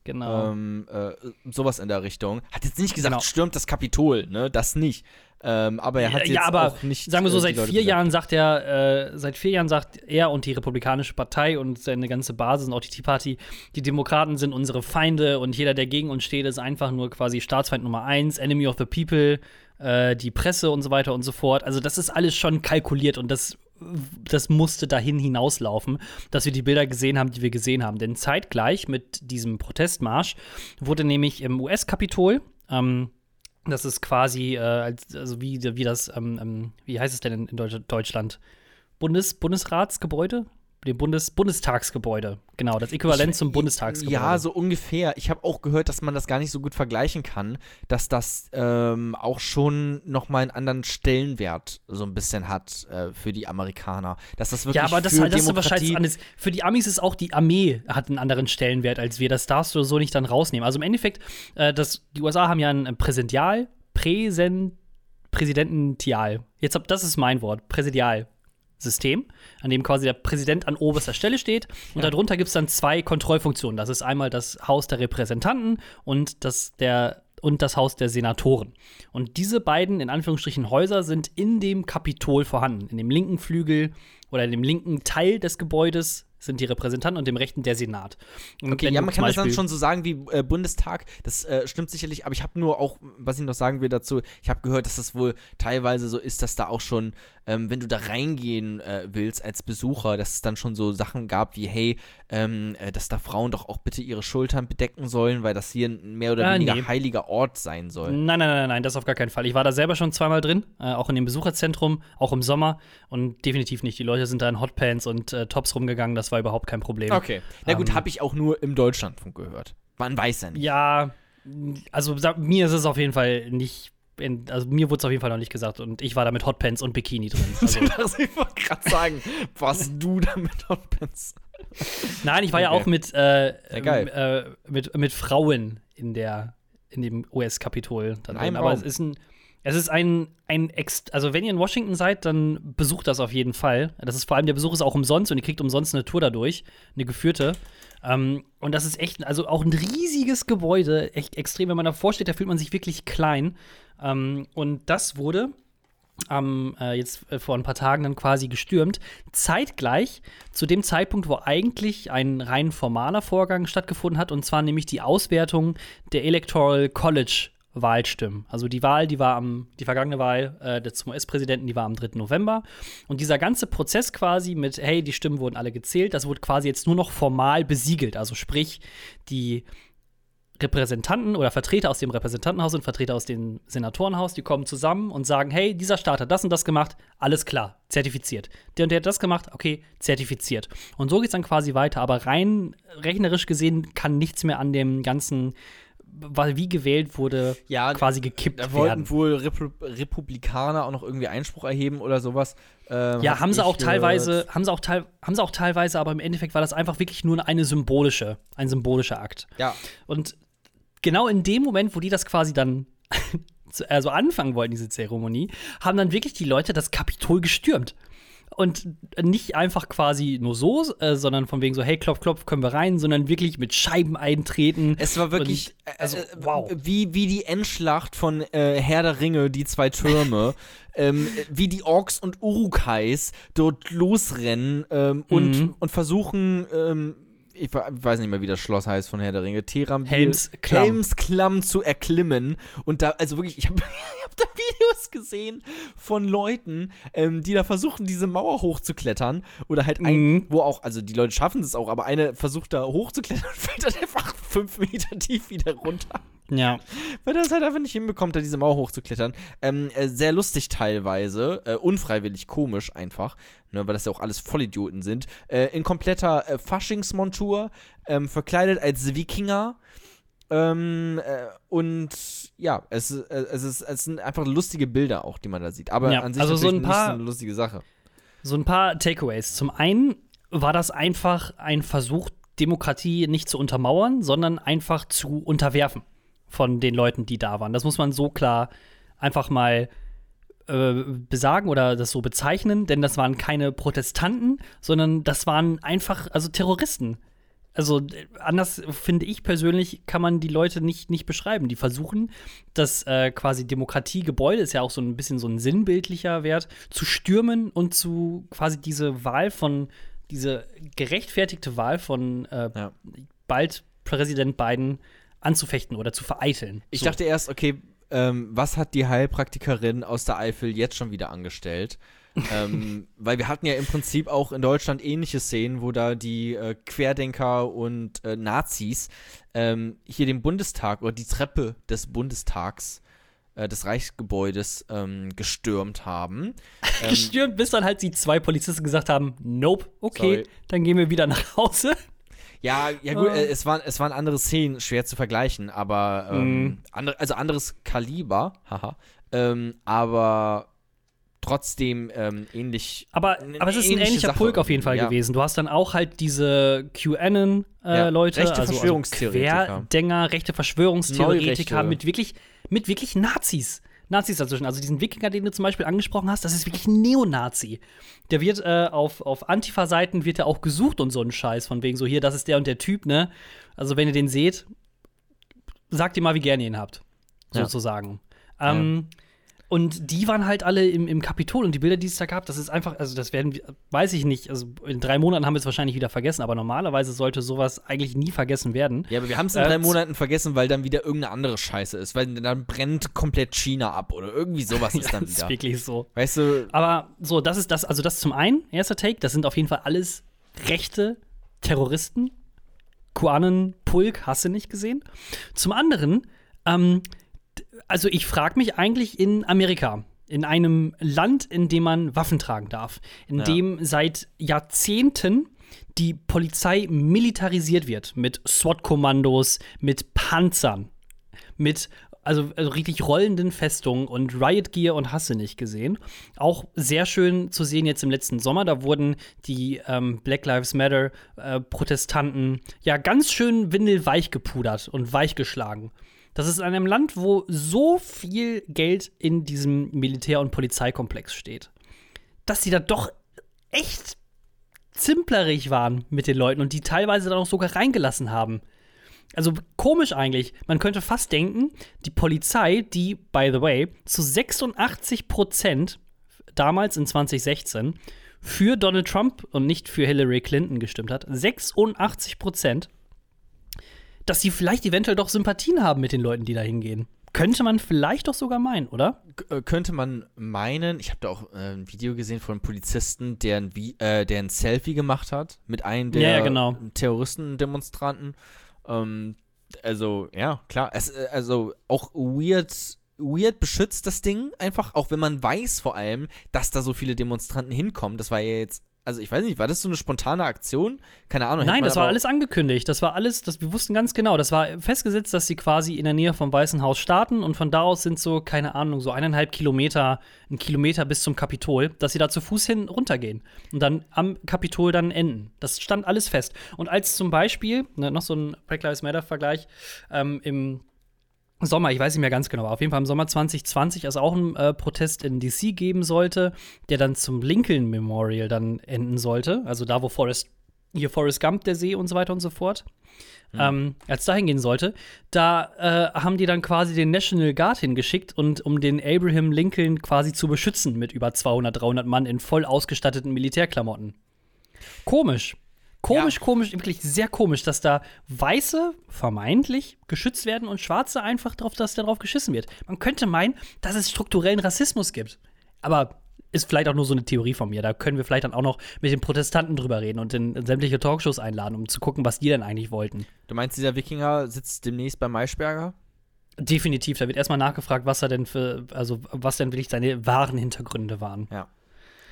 Genau. Ähm, äh, sowas in der Richtung. Hat jetzt nicht gesagt, genau. stürmt das Kapitol, ne? Das nicht. Ähm, aber er hat ja, jetzt aber, auch nicht. Sagen wir so, äh, seit vier Jahren sagt er, äh, seit vier Jahren sagt er und die Republikanische Partei und seine ganze Basis und auch die Tea Party, die Demokraten sind unsere Feinde und jeder, der gegen uns steht, ist einfach nur quasi Staatsfeind Nummer eins, Enemy of the People, äh, die Presse und so weiter und so fort. Also das ist alles schon kalkuliert und das das musste dahin hinauslaufen, dass wir die Bilder gesehen haben, die wir gesehen haben. Denn zeitgleich mit diesem Protestmarsch wurde nämlich im US-Kapitol ähm, das ist quasi, äh, also wie, wie das, ähm, ähm, wie heißt es denn in, Deutschland? Bundes, Bundesratsgebäude? Dem Bundes Bundestagsgebäude. Genau, das Äquivalent ich, zum Bundestagsgebäude. Ja, so ungefähr. Ich habe auch gehört, dass man das gar nicht so gut vergleichen kann, dass das ähm, auch schon nochmal einen anderen Stellenwert so ein bisschen hat äh, für die Amerikaner. Dass das wirklich ja, aber das, für das ist wahrscheinlich anders. Für die Amis ist auch die Armee hat einen anderen Stellenwert als wir. Das darfst du so nicht dann rausnehmen. Also im Endeffekt, äh, das, die USA haben ja ein Präsential, Präsent, Präsidential. Jetzt, das ist mein Wort, Präsidial. System, an dem quasi der Präsident an oberster Stelle steht. Und ja. darunter gibt es dann zwei Kontrollfunktionen. Das ist einmal das Haus der Repräsentanten und das, der, und das Haus der Senatoren. Und diese beiden, in Anführungsstrichen, Häuser sind in dem Kapitol vorhanden. In dem linken Flügel oder in dem linken Teil des Gebäudes sind die Repräsentanten und dem rechten der Senat. Und okay, ja, man kann das dann schon so sagen wie äh, Bundestag, das äh, stimmt sicherlich, aber ich habe nur auch, was ich noch sagen will dazu, ich habe gehört, dass das wohl teilweise so ist, dass da auch schon, ähm, wenn du da reingehen äh, willst als Besucher, dass es dann schon so Sachen gab wie, hey, ähm, äh, dass da Frauen doch auch bitte ihre Schultern bedecken sollen, weil das hier ein mehr oder ah, weniger nee. heiliger Ort sein soll. Nein, nein, nein, nein, das auf gar keinen Fall. Ich war da selber schon zweimal drin, äh, auch in dem Besucherzentrum, auch im Sommer und definitiv nicht. Die Leute sind da in Hotpants und äh, Tops rumgegangen, das war überhaupt kein Problem. Okay. Na gut, ähm, habe ich auch nur im Deutschlandfunk gehört. Man weiß ja nicht. Ja, also mir ist es auf jeden Fall nicht. In, also mir wurde es auf jeden Fall noch nicht gesagt und ich war da mit Hotpants und Bikini drin. <laughs> Also. ich wollte gerade sagen, was du da mit Hotpants? Nein, ich war okay. ja auch mit, äh, äh, mit, mit Frauen in der in dem US-Kapitol. Aber es ist ein es ist ein, ein Ex also wenn ihr in Washington seid, dann besucht das auf jeden Fall. Das ist vor allem, der Besuch ist auch umsonst und ihr kriegt umsonst eine Tour dadurch, eine geführte. Ähm, und das ist echt, also auch ein riesiges Gebäude, echt extrem. Wenn man davor steht, da fühlt man sich wirklich klein. Ähm, und das wurde ähm, äh, jetzt äh, vor ein paar Tagen dann quasi gestürmt. Zeitgleich zu dem Zeitpunkt, wo eigentlich ein rein formaler Vorgang stattgefunden hat, und zwar nämlich die Auswertung der Electoral College Wahlstimmen. Also die Wahl, die war am, die vergangene Wahl äh, des US-Präsidenten, die war am 3. November. Und dieser ganze Prozess quasi mit, hey, die Stimmen wurden alle gezählt, das wurde quasi jetzt nur noch formal besiegelt. Also sprich, die Repräsentanten oder Vertreter aus dem Repräsentantenhaus und Vertreter aus dem Senatorenhaus, die kommen zusammen und sagen, hey, dieser Staat hat das und das gemacht, alles klar, zertifiziert. Der und der hat das gemacht, okay, zertifiziert. Und so geht es dann quasi weiter. Aber rein rechnerisch gesehen kann nichts mehr an dem ganzen weil wie gewählt wurde, ja, quasi gekippt da wollten werden. wohl Repu Republikaner auch noch irgendwie Einspruch erheben oder sowas. Ähm, ja, haben sie auch teilweise, haben sie auch, teil, haben sie auch teilweise, aber im Endeffekt war das einfach wirklich nur eine symbolische, ein symbolischer Akt. Ja. Und genau in dem Moment, wo die das quasi dann <laughs> also anfangen wollten, diese Zeremonie, haben dann wirklich die Leute das Kapitol gestürmt. und nicht einfach quasi nur so, äh, sondern von wegen so, hey, klopf, klopf, können wir rein, sondern wirklich mit Scheiben eintreten. Es war wirklich, und, also, äh, wow. Wie, wie die Endschlacht von äh, Herr der Ringe, die zwei Türme. <laughs> ähm, wie die Orks und Urukais dort losrennen ähm, und, mhm. und versuchen, ähm, ich weiß nicht mehr, wie das Schloss heißt von Herr der Ringe, Teram Helmsklamm. Helmsklamm zu erklimmen. Und da, also wirklich, ich habe <laughs> hab da Videos gesehen von Leuten, ähm, die da versuchen, diese Mauer hochzuklettern. Oder halt ein, mhm. wo auch, also die Leute schaffen es auch, aber eine versucht da hochzuklettern und fällt dann einfach fünf <laughs> Meter tief wieder runter. Ja. Weil das halt einfach nicht hinbekommt, da diese Mauer hochzuklettern. Ähm, äh, sehr lustig teilweise, äh, unfreiwillig komisch einfach, ne, weil das ja auch alles Vollidioten sind. Äh, in kompletter äh, Faschingsmontur, ähm, verkleidet als Wikinger. Ähm, äh, und ja, es, äh, es, ist, es sind einfach lustige Bilder auch, die man da sieht. Aber ja, an sich also so ein paar, eine lustige Sache. So ein paar Takeaways. Zum einen war das einfach ein Versuch, Demokratie nicht zu untermauern, sondern einfach zu unterwerfen von den Leuten, die da waren. Das muss man so klar einfach mal äh, besagen oder das so bezeichnen, denn das waren keine Protestanten, sondern das waren einfach, also Terroristen. Also anders finde ich persönlich, kann man die Leute nicht, nicht beschreiben. Die versuchen, das äh, quasi Demokratiegebäude, ist ja auch so ein bisschen so ein sinnbildlicher Wert, zu stürmen und zu quasi diese Wahl von, diese gerechtfertigte Wahl von äh, ja. bald Präsident Biden anzufechten oder zu vereiteln. Ich so. dachte erst, okay, ähm, was hat die Heilpraktikerin aus der Eifel jetzt schon wieder angestellt? <laughs> ähm, weil wir hatten ja im Prinzip auch in Deutschland ähnliche Szenen, wo da die äh, Querdenker und äh, Nazis ähm, hier den Bundestag oder die Treppe des Bundestags äh, des Reichsgebäudes ähm, gestürmt haben. <laughs> gestürmt, bis dann halt die zwei Polizisten gesagt haben, nope, okay, Sorry. dann gehen wir wieder nach Hause. Ja, ja gut, äh, es, waren, es waren andere Szenen, schwer zu vergleichen, aber ähm, mm. andere, also anderes Kaliber, haha. Ähm, aber trotzdem ähm, ähnlich. Aber, aber es ist ein ähnlicher Sache. Pulk auf jeden Fall ja. gewesen. Du hast dann auch halt diese QAnon-Leute, äh, ja, rechte also, Verschwörungstheoretiker. Also Querdenker, rechte Verschwörungstheoretiker mit wirklich, mit wirklich Nazis. Nazis dazwischen. Also diesen Wikinger, den du zum Beispiel angesprochen hast, das ist wirklich ein Neonazi. Der wird äh, auf, auf Antifa-Seiten wird er auch gesucht und so ein Scheiß, von wegen so, hier, das ist der und der Typ, ne? Also wenn ihr den seht, sagt ihr mal, wie gerne ihr ihn habt. Sozusagen. Ja. Ähm, ja. Und die waren halt alle im, im Kapitol und die Bilder, die es da gab, das ist einfach, also das werden, weiß ich nicht, also in drei Monaten haben wir es wahrscheinlich wieder vergessen, aber normalerweise sollte sowas eigentlich nie vergessen werden. Ja, aber wir haben es in äh, drei Monaten vergessen, weil dann wieder irgendeine andere Scheiße ist, weil dann brennt komplett China ab oder irgendwie sowas ist <laughs> dann wieder. das ist wirklich so. Weißt du? Aber so, das ist das, also das zum einen, erster Take, das sind auf jeden Fall alles rechte Terroristen. Kuanen, Pulk, hast du nicht gesehen. Zum anderen, ähm, also ich frage mich eigentlich in Amerika, in einem Land, in dem man Waffen tragen darf, in ja. dem seit Jahrzehnten die Polizei militarisiert wird mit SWAT-Kommandos, mit Panzern, mit also, also, richtig rollenden Festungen und Riot Gear und Hasse nicht gesehen. Auch sehr schön zu sehen jetzt im letzten Sommer, da wurden die ähm, Black Lives Matter äh, Protestanten ja ganz schön windelweich gepudert und weich geschlagen. Das ist in einem Land, wo so viel Geld in diesem Militär- und Polizeikomplex steht, dass sie da doch echt zimplerig waren mit den Leuten und die teilweise dann auch sogar reingelassen haben. Also komisch eigentlich. Man könnte fast denken, die Polizei, die, by the way, zu 86 Prozent damals in 2016 für Donald Trump und nicht für Hillary Clinton gestimmt hat, 86 Prozent, dass sie vielleicht eventuell doch Sympathien haben mit den Leuten, die da hingehen. Könnte man vielleicht doch sogar meinen, oder? K äh, könnte man meinen. Ich habe da auch äh, ein Video gesehen von einem Polizisten, der ein, äh, der ein Selfie gemacht hat mit einem der ja, ja, genau. Terroristendemonstranten. Ähm, also, ja, klar. Es, äh, also auch weird, weird beschützt das Ding einfach, auch wenn man weiß vor allem, dass da so viele Demonstranten hinkommen. Das war ja jetzt also ich weiß nicht, war das so eine spontane Aktion? Keine Ahnung. Nein, das war alles angekündigt. Das war alles, das, wir wussten ganz genau. Das war festgesetzt, dass sie quasi in der Nähe vom Weißen Haus starten und von da aus sind so, keine Ahnung, so eineinhalb Kilometer, ein Kilometer bis zum Kapitol, dass sie da zu Fuß hin runtergehen und dann am Kapitol dann enden. Das stand alles fest. Und als zum Beispiel, ne, noch so ein Black Lives Matter-Vergleich, ähm, im Sommer, ich weiß nicht mehr ganz genau, aber auf jeden Fall im Sommer 2020 es auch einen äh, Protest in DC geben sollte, der dann zum Lincoln Memorial dann enden sollte. Also da, wo Forrest, hier Forrest Gump, der See und so weiter und so fort. Mhm. Ähm, als da hingehen sollte, da äh, haben die dann quasi den National Guard hingeschickt und um den Abraham Lincoln quasi zu beschützen mit über 200, 300 Mann in voll ausgestatteten Militärklamotten. Komisch. Komisch, ja. komisch, wirklich sehr komisch, dass da Weiße vermeintlich geschützt werden und Schwarze einfach drauf, dass darauf geschissen wird. Man könnte meinen, dass es strukturellen Rassismus gibt. Aber ist vielleicht auch nur so eine Theorie von mir. Da können wir vielleicht dann auch noch mit den Protestanten drüber reden und in, in sämtliche Talkshows einladen, um zu gucken, was die denn eigentlich wollten. Du meinst, dieser Wikinger sitzt demnächst bei Maischberger? Definitiv. Da wird erstmal nachgefragt, was er denn für, also was denn wirklich seine wahren Hintergründe waren. Ja.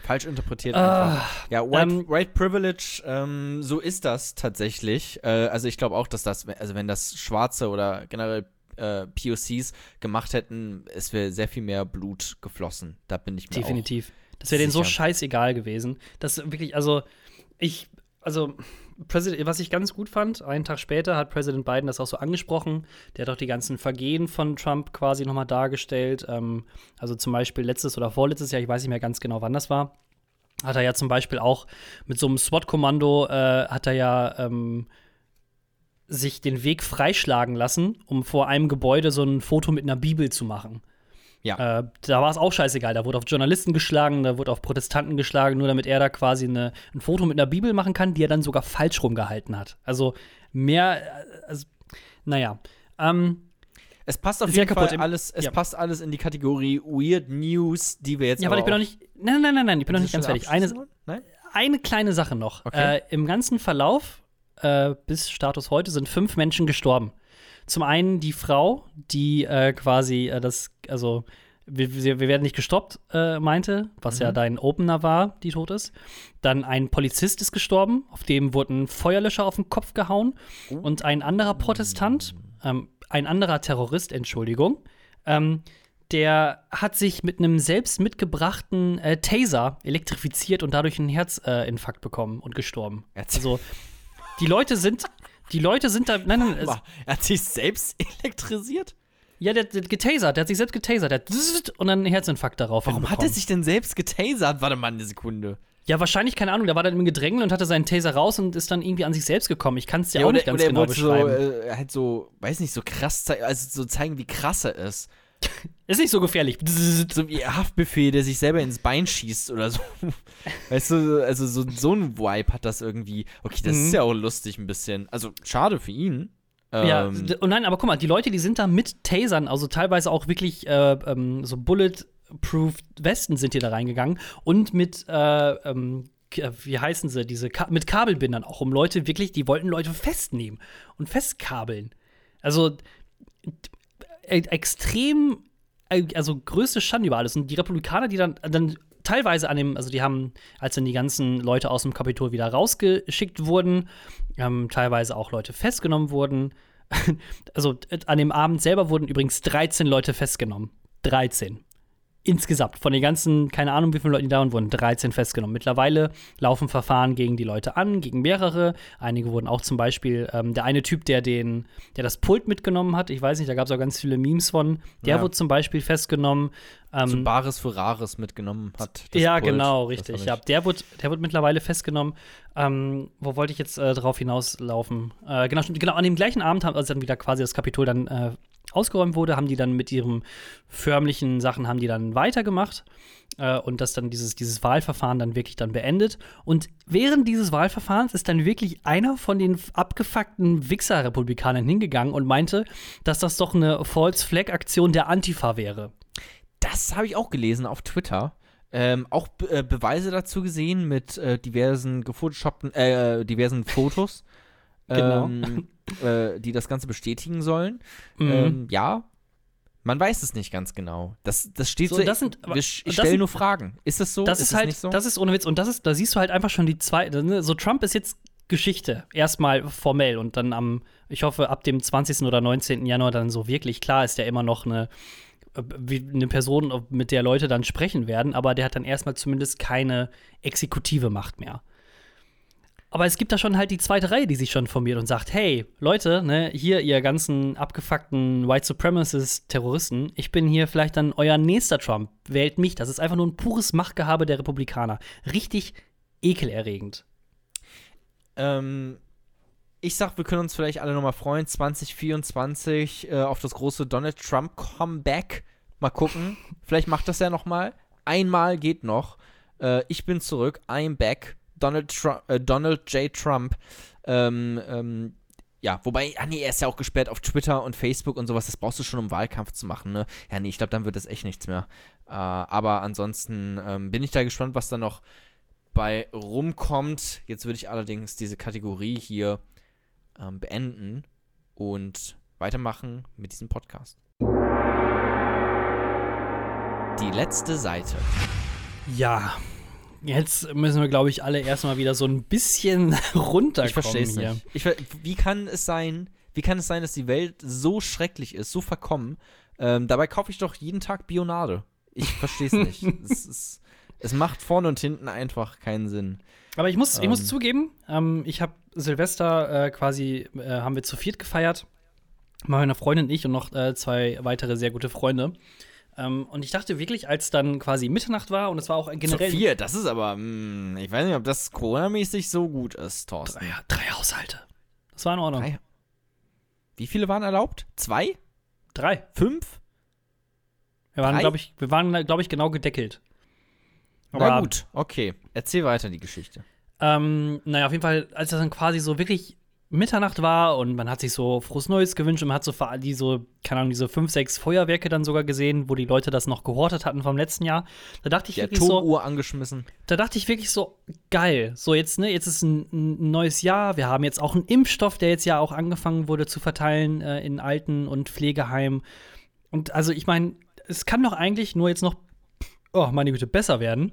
Falsch interpretiert uh, einfach. Ja, White, ähm, White Privilege, ähm, so ist das tatsächlich. Äh, also ich glaube auch, dass das, also wenn das Schwarze oder generell äh, POCs gemacht hätten, es wäre sehr viel mehr Blut geflossen. Da bin ich mir Definitiv. das wäre denen so scheißegal gewesen. Das wirklich, also ich, also President, was ich ganz gut fand, einen Tag später hat Präsident Biden das auch so angesprochen. Der hat auch die ganzen Vergehen von Trump quasi nochmal dargestellt. Ähm, also zum Beispiel letztes oder vorletztes Jahr, ich weiß nicht mehr ganz genau, wann das war, hat er ja zum Beispiel auch mit so einem SWAT-Kommando, äh, hat er ja ähm, sich den Weg freischlagen lassen, um vor einem Gebäude so ein Foto mit einer Bibel zu machen. Ja. Äh, da war es auch scheißegal. Da wurde auf Journalisten geschlagen, da wurde auf Protestanten geschlagen, nur damit er da quasi eine, ein Foto mit einer Bibel machen kann, die er dann sogar falsch rumgehalten hat. Also mehr, äh, also, naja. Ähm, es passt auf jeden Fall alles, es ja. passt alles in die Kategorie Weird News, die wir jetzt Ja, aber ich bin noch nicht. Nein, nein, nein, nein, ich bin noch nicht ganz fertig. Eine, eine kleine Sache noch. Okay. Äh, Im ganzen Verlauf äh, bis Status heute sind fünf Menschen gestorben. Zum einen die Frau, die äh, quasi äh, das, also wir, wir, werden nicht gestoppt, äh, meinte, was mhm. ja dein Opener war, die tot ist. Dann ein Polizist ist gestorben, auf dem wurden Feuerlöscher auf den Kopf gehauen. Oh. Und ein anderer Protestant, ähm, ein anderer Terrorist, Entschuldigung, ähm, der hat sich mit einem selbst mitgebrachten äh, Taser elektrifiziert und dadurch einen Herzinfarkt bekommen und gestorben. Also die Leute sind, die Leute sind da. Nein, nein, er hat sich selbst <laughs> elektrisiert? Ja, der, der getasert, der hat sich selbst getasert, der hat und dann einen Herzinfarkt darauf. Warum hat er sich denn selbst getasert? Warte mal eine Sekunde. Ja, wahrscheinlich, keine Ahnung, der war dann im Gedränge und hatte seinen Taser raus und ist dann irgendwie an sich selbst gekommen. Ich kann es dir ja, auch oder, nicht ganz oder genau beschreiben. So, äh, halt so, weiß nicht, so krass, also so zeigen, wie krass er ist. Ist nicht so gefährlich. So wie Haftbefehl, der sich selber ins Bein schießt oder so. <laughs> Weißt du, also so, so ein Vibe hat das irgendwie. Okay, das mhm. ist ja auch lustig ein bisschen. Also schade für ihn. Ja, ähm, und nein, aber guck mal, die Leute, die sind da mit Tasern, also teilweise auch wirklich äh, ähm, so Bulletproof Westen sind hier da reingegangen und mit äh, ähm, wie heißen sie, diese Ka mit Kabelbindern auch, um Leute wirklich, die wollten Leute festnehmen und festkabeln. Also extrem, äh, also größte Schande über alles. Und die Republikaner, die dann, dann teilweise an dem, also die haben, als dann die ganzen Leute aus dem Kapitol wieder rausgeschickt wurden, ähm, teilweise auch Leute festgenommen wurden. <laughs> also an dem Abend selber wurden übrigens 13 Leute festgenommen. 13 insgesamt von den ganzen, keine Ahnung, wie viele Leute die da waren, wurden 13 festgenommen. Mittlerweile laufen Verfahren gegen die Leute an, gegen mehrere. Einige wurden auch zum Beispiel, ähm, der eine Typ, der den, der das Pult mitgenommen hat, ich weiß nicht, da gab es auch ganz viele Memes von, der ja. wurde zum Beispiel festgenommen. Ähm, so Bares für Rares mitgenommen hat. ja, Pult. genau, richtig. Ja, der wurde, der wurde mittlerweile festgenommen. Ähm, wo wollte ich jetzt äh, drauf hinauslaufen? Äh, genau, genau, an dem gleichen Abend haben also dann wieder quasi das Kapitol dann äh, ausgeräumt wurde, haben die dann mit ihren förmlichen Sachen haben die dann weitergemacht äh, und das dann dieses, dieses Wahlverfahren dann wirklich dann beendet. Und während dieses Wahlverfahrens ist dann wirklich einer von den abgefuckten Wichser-Republikanern hingegangen und meinte, dass das doch eine False-Flag-Aktion der Antifa wäre. Das habe ich auch gelesen auf Twitter. Ähm, auch äh, Beweise dazu gesehen mit äh, diversen gefotoshoppten, äh, diversen Fotos. <laughs> Genau. Ähm, äh, die das Ganze bestätigen sollen. Mhm. Ähm, ja, man weiß es nicht ganz genau. Das, das steht so. so das sind, wir stellen nur Fragen. Ist das so? Das ist, ist halt, so? das ist ohne Witz. Und das ist, da siehst du halt einfach schon die zwei. Ne, so Trump ist jetzt Geschichte. Erstmal formell und dann am, ich hoffe, ab dem 20. oder 19. Januar dann so wirklich. Klar ist der immer noch eine, äh, eine Person, mit der Leute dann sprechen werden, aber der hat dann erstmal zumindest keine exekutive Macht mehr. Aber es gibt da schon halt die zweite Reihe, die sich schon formiert und sagt: Hey, Leute, ne, hier, ihr ganzen abgefuckten White Supremacist-Terroristen, ich bin hier vielleicht dann euer nächster Trump. Wählt mich. Das ist einfach nur ein pures Machtgehabe der Republikaner. Richtig ekelerregend. Ähm, ich sag, wir können uns vielleicht alle nochmal freuen. 2024 äh, auf das große Donald Trump Comeback. Mal gucken. <laughs> vielleicht macht das ja nochmal. Einmal geht noch. Äh, ich bin zurück. I'm back. Donald, Trump, äh, Donald J. Trump. Ähm, ähm, ja, wobei, ah nee, er ist ja auch gesperrt auf Twitter und Facebook und sowas. Das brauchst du schon, um Wahlkampf zu machen, ne? Ja, nee, ich glaube, dann wird das echt nichts mehr. Äh, aber ansonsten ähm, bin ich da gespannt, was da noch bei rumkommt. Jetzt würde ich allerdings diese Kategorie hier ähm, beenden und weitermachen mit diesem Podcast. Die letzte Seite. Ja, jetzt müssen wir, glaube ich, alle erstmal wieder so ein bisschen <laughs> runterkommen. Ich verstehe es nicht. Ich, wie kann es sein, wie kann es sein, dass die Welt so schrecklich ist, so verkommen? Ähm, dabei kaufe ich doch jeden Tag Bionade. Ich verstehe es <laughs> nicht. es, ist, es macht vorne und hinten einfach keinen Sinn. Aber ich muss, ähm. ich muss ähm. zugeben, ähm, ich habe Silvester äh, quasi, äh, haben wir zu viert gefeiert. Meine Freundin und ich und noch äh, zwei weitere sehr gute Freunde. Ähm, und ich dachte wirklich, als dann quasi Mitternacht war und es war auch generell. Zu vier, das ist aber, mh, hm, ich weiß nicht, ob das Corona-mäßig so gut ist, Thorsten. Drei, drei Haushalte. Das war in Ordnung. Drei. Wie viele waren erlaubt? Zwei? Drei. Fünf? Wir waren, glaube ich, wir waren, glaube ich, genau gedeckelt. Aber, Na gut, okay. Erzähl weiter die Geschichte. Ähm, naja, auf jeden Fall, als das dann quasi so wirklich Mitternacht war und man hat sich so frohes Neues gewünscht und man hat so die so, keine Ahnung, diese fünf, sechs Feuerwerke dann sogar gesehen, wo die Leute das noch gehortet hatten vom letzten Jahr. Da dachte ich die wirklich so. angeschmissen. Da dachte ich wirklich so, geil. So, jetzt, ne, jetzt ist ein, ein, neues Jahr. Wir haben jetzt auch einen Impfstoff, der jetzt ja auch angefangen wurde zu verteilen äh, in Alten- und Pflegeheimen. Und also, ich meine, es kann doch eigentlich nur jetzt noch, oh, meine Güte, besser werden.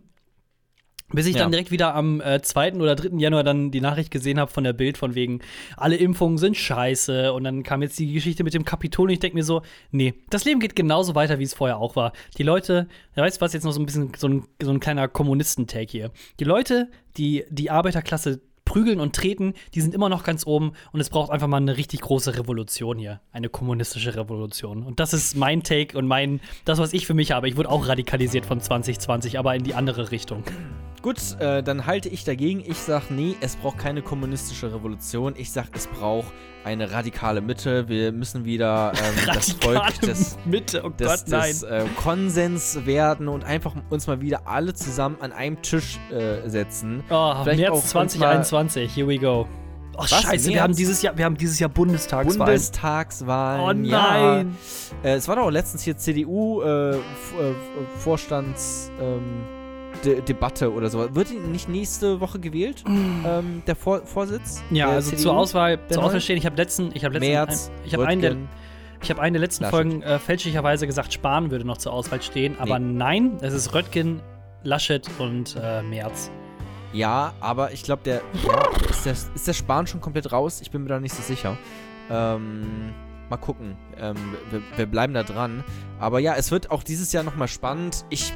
Bis ich ja. dann direkt wieder am äh, 2. oder 3. Januar dann die Nachricht gesehen habe von der Bild von wegen, alle Impfungen sind scheiße. Und dann kam jetzt die Geschichte mit dem Kapitol und ich denke mir so, nee, das Leben geht genauso weiter, wie es vorher auch war. Die Leute, ja, weißt du was, jetzt noch so ein bisschen so ein, so ein kleiner Kommunisten-Take hier. Die Leute, die die Arbeiterklasse prügeln und treten, die sind immer noch ganz oben und es braucht einfach mal eine richtig große Revolution hier. Eine kommunistische Revolution. Und das ist mein Take und mein, das, was ich für mich habe. Ich wurde auch radikalisiert von 2020, aber in die andere Richtung. Gut, äh, dann halte ich dagegen. Ich sage, nee, es braucht keine kommunistische Revolution. Ich sage, es braucht eine radikale Mitte. Wir müssen wieder <laughs> ähm, das Volk des, Mitte. Oh des, Gott, des äh, Konsens werden und einfach uns mal wieder alle zusammen an einem Tisch äh, setzen. Oh, Vielleicht März 2021, here we go. Oh, Was? scheiße, wir haben, dieses Jahr, wir haben dieses Jahr Bundestagswahlen. Bundestagswahlen. Oh nein. Ja. Äh, es war doch letztens hier CDU-Vorstands. Äh, äh, ähm, De Debatte oder so. Wird nicht nächste Woche gewählt? ähm, der Vor Vorsitz? Ja, also CDU, zur Auswahl, zur Auswahl stehen. Ich habe letzten, ich habe letzten, März, ein, ich habe einen der, ich habe eine der letzten Laschet. Folgen äh, fälschlicherweise gesagt, Spahn würde noch zur Auswahl stehen, aber nee. nein, es ist Röttgen, Laschet und äh, Merz. Ja, aber ich glaube, der, ja, ist der ist der Spahn schon komplett raus. Ich bin mir da nicht so sicher. Ähm, mal gucken. Ähm, wir, wir, bleiben da dran. Aber ja, es wird auch dieses Jahr noch mal spannend. Ich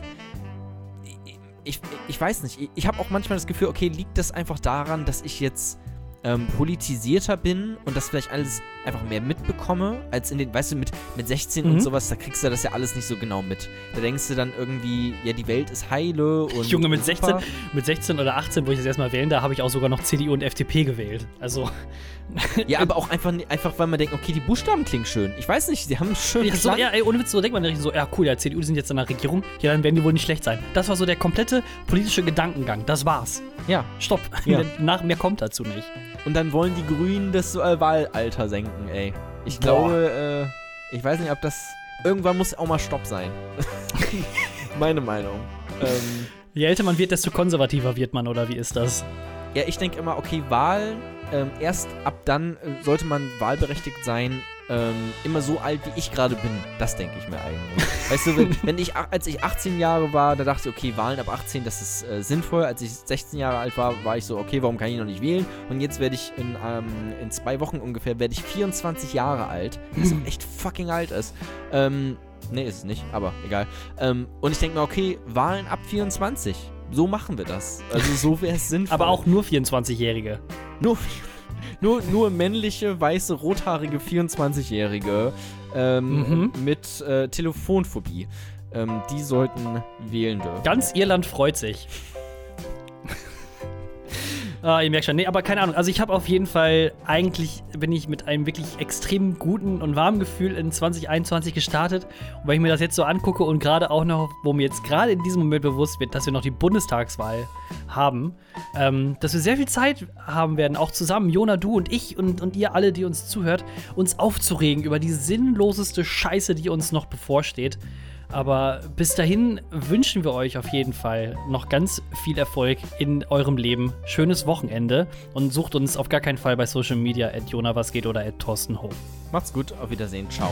ich, ich weiß nicht, ich, ich habe auch manchmal das Gefühl, okay, liegt das einfach daran, dass ich jetzt ähm, politisierter bin und das vielleicht alles einfach mehr mitbekomme, als in den, weißt du, mit, mit 16 mhm. und sowas, da kriegst du das ja alles nicht so genau mit. Da denkst du dann irgendwie, ja, die Welt ist heile und. Junge, mit 16, mit 16 oder 18, wo ich das erstmal wählen, da habe ich auch sogar noch CDU und FDP gewählt. Also. <laughs> ja, aber auch einfach, einfach, weil man denkt, okay, die Buchstaben klingen schön. Ich weiß nicht, sie haben schön. Ja, so, ja, ey, ohne Witz, so denkt man so, ja, cool, ja, CDU sind jetzt in der Regierung, ja, dann werden die wohl nicht schlecht sein. Das war so der komplette politische Gedankengang. Das war's. Ja. Stopp. Ja. <laughs> Nach mehr kommt dazu nicht. Und dann wollen die Grünen das äh, Wahlalter senken, ey. Ich glaube, äh, ich weiß nicht, ob das. Irgendwann muss auch mal Stopp sein. <laughs> Meine Meinung. Ähm, Je älter man wird, desto konservativer wird man, oder wie ist das? Ja, ich denke immer, okay, Wahlen, ähm, erst ab dann äh, sollte man wahlberechtigt sein, ähm, immer so alt, wie ich gerade bin. Das denke ich mir eigentlich. weißt du, wenn, <laughs> wenn, ich, als ich 18 Jahre war, da dachte ich, okay, Wahlen ab 18, das ist äh, sinnvoll. Als ich 16 Jahre alt war, war ich so, okay, warum kann ich noch nicht wählen? Und jetzt werde ich in, ähm, in zwei Wochen ungefähr, werde ich 24 Jahre alt, was <laughs> echt fucking alt ist. Ähm, nee, ist es nicht, aber egal. Ähm, und ich denke mir, okay, Wahlen ab 24 so machen wir das. Also so wäre es <laughs> sinnvoll. Aber auch nur 24-Jährige. Nur, nur, nur männliche, weiße, rothaarige 24-Jährige ähm, mhm. mit äh, Telefonphobie. Ähm, die sollten wählen dürfen. Ganz Irland freut sich. Ah, ihr merkt schon. Nee, aber keine Ahnung. Also ich habe auf jeden Fall, eigentlich bin ich mit einem wirklich extrem guten und warmen Gefühl in 2021 gestartet. Und wenn ich mir das jetzt so angucke und gerade auch noch, wo mir jetzt gerade in diesem Moment bewusst wird, dass wir noch die Bundestagswahl haben, ähm, dass wir sehr viel Zeit haben werden, auch zusammen, Jona, du und ich und, und ihr alle, die uns zuhört, uns aufzuregen über die sinnloseste Scheiße, die uns noch bevorsteht. Aber bis dahin wünschen wir euch auf jeden Fall noch ganz viel Erfolg in eurem Leben. Schönes Wochenende und sucht uns auf gar keinen Fall bei Social Media at Jona was geht oder at Thorsten Ho. Macht's gut, auf Wiedersehen, ciao.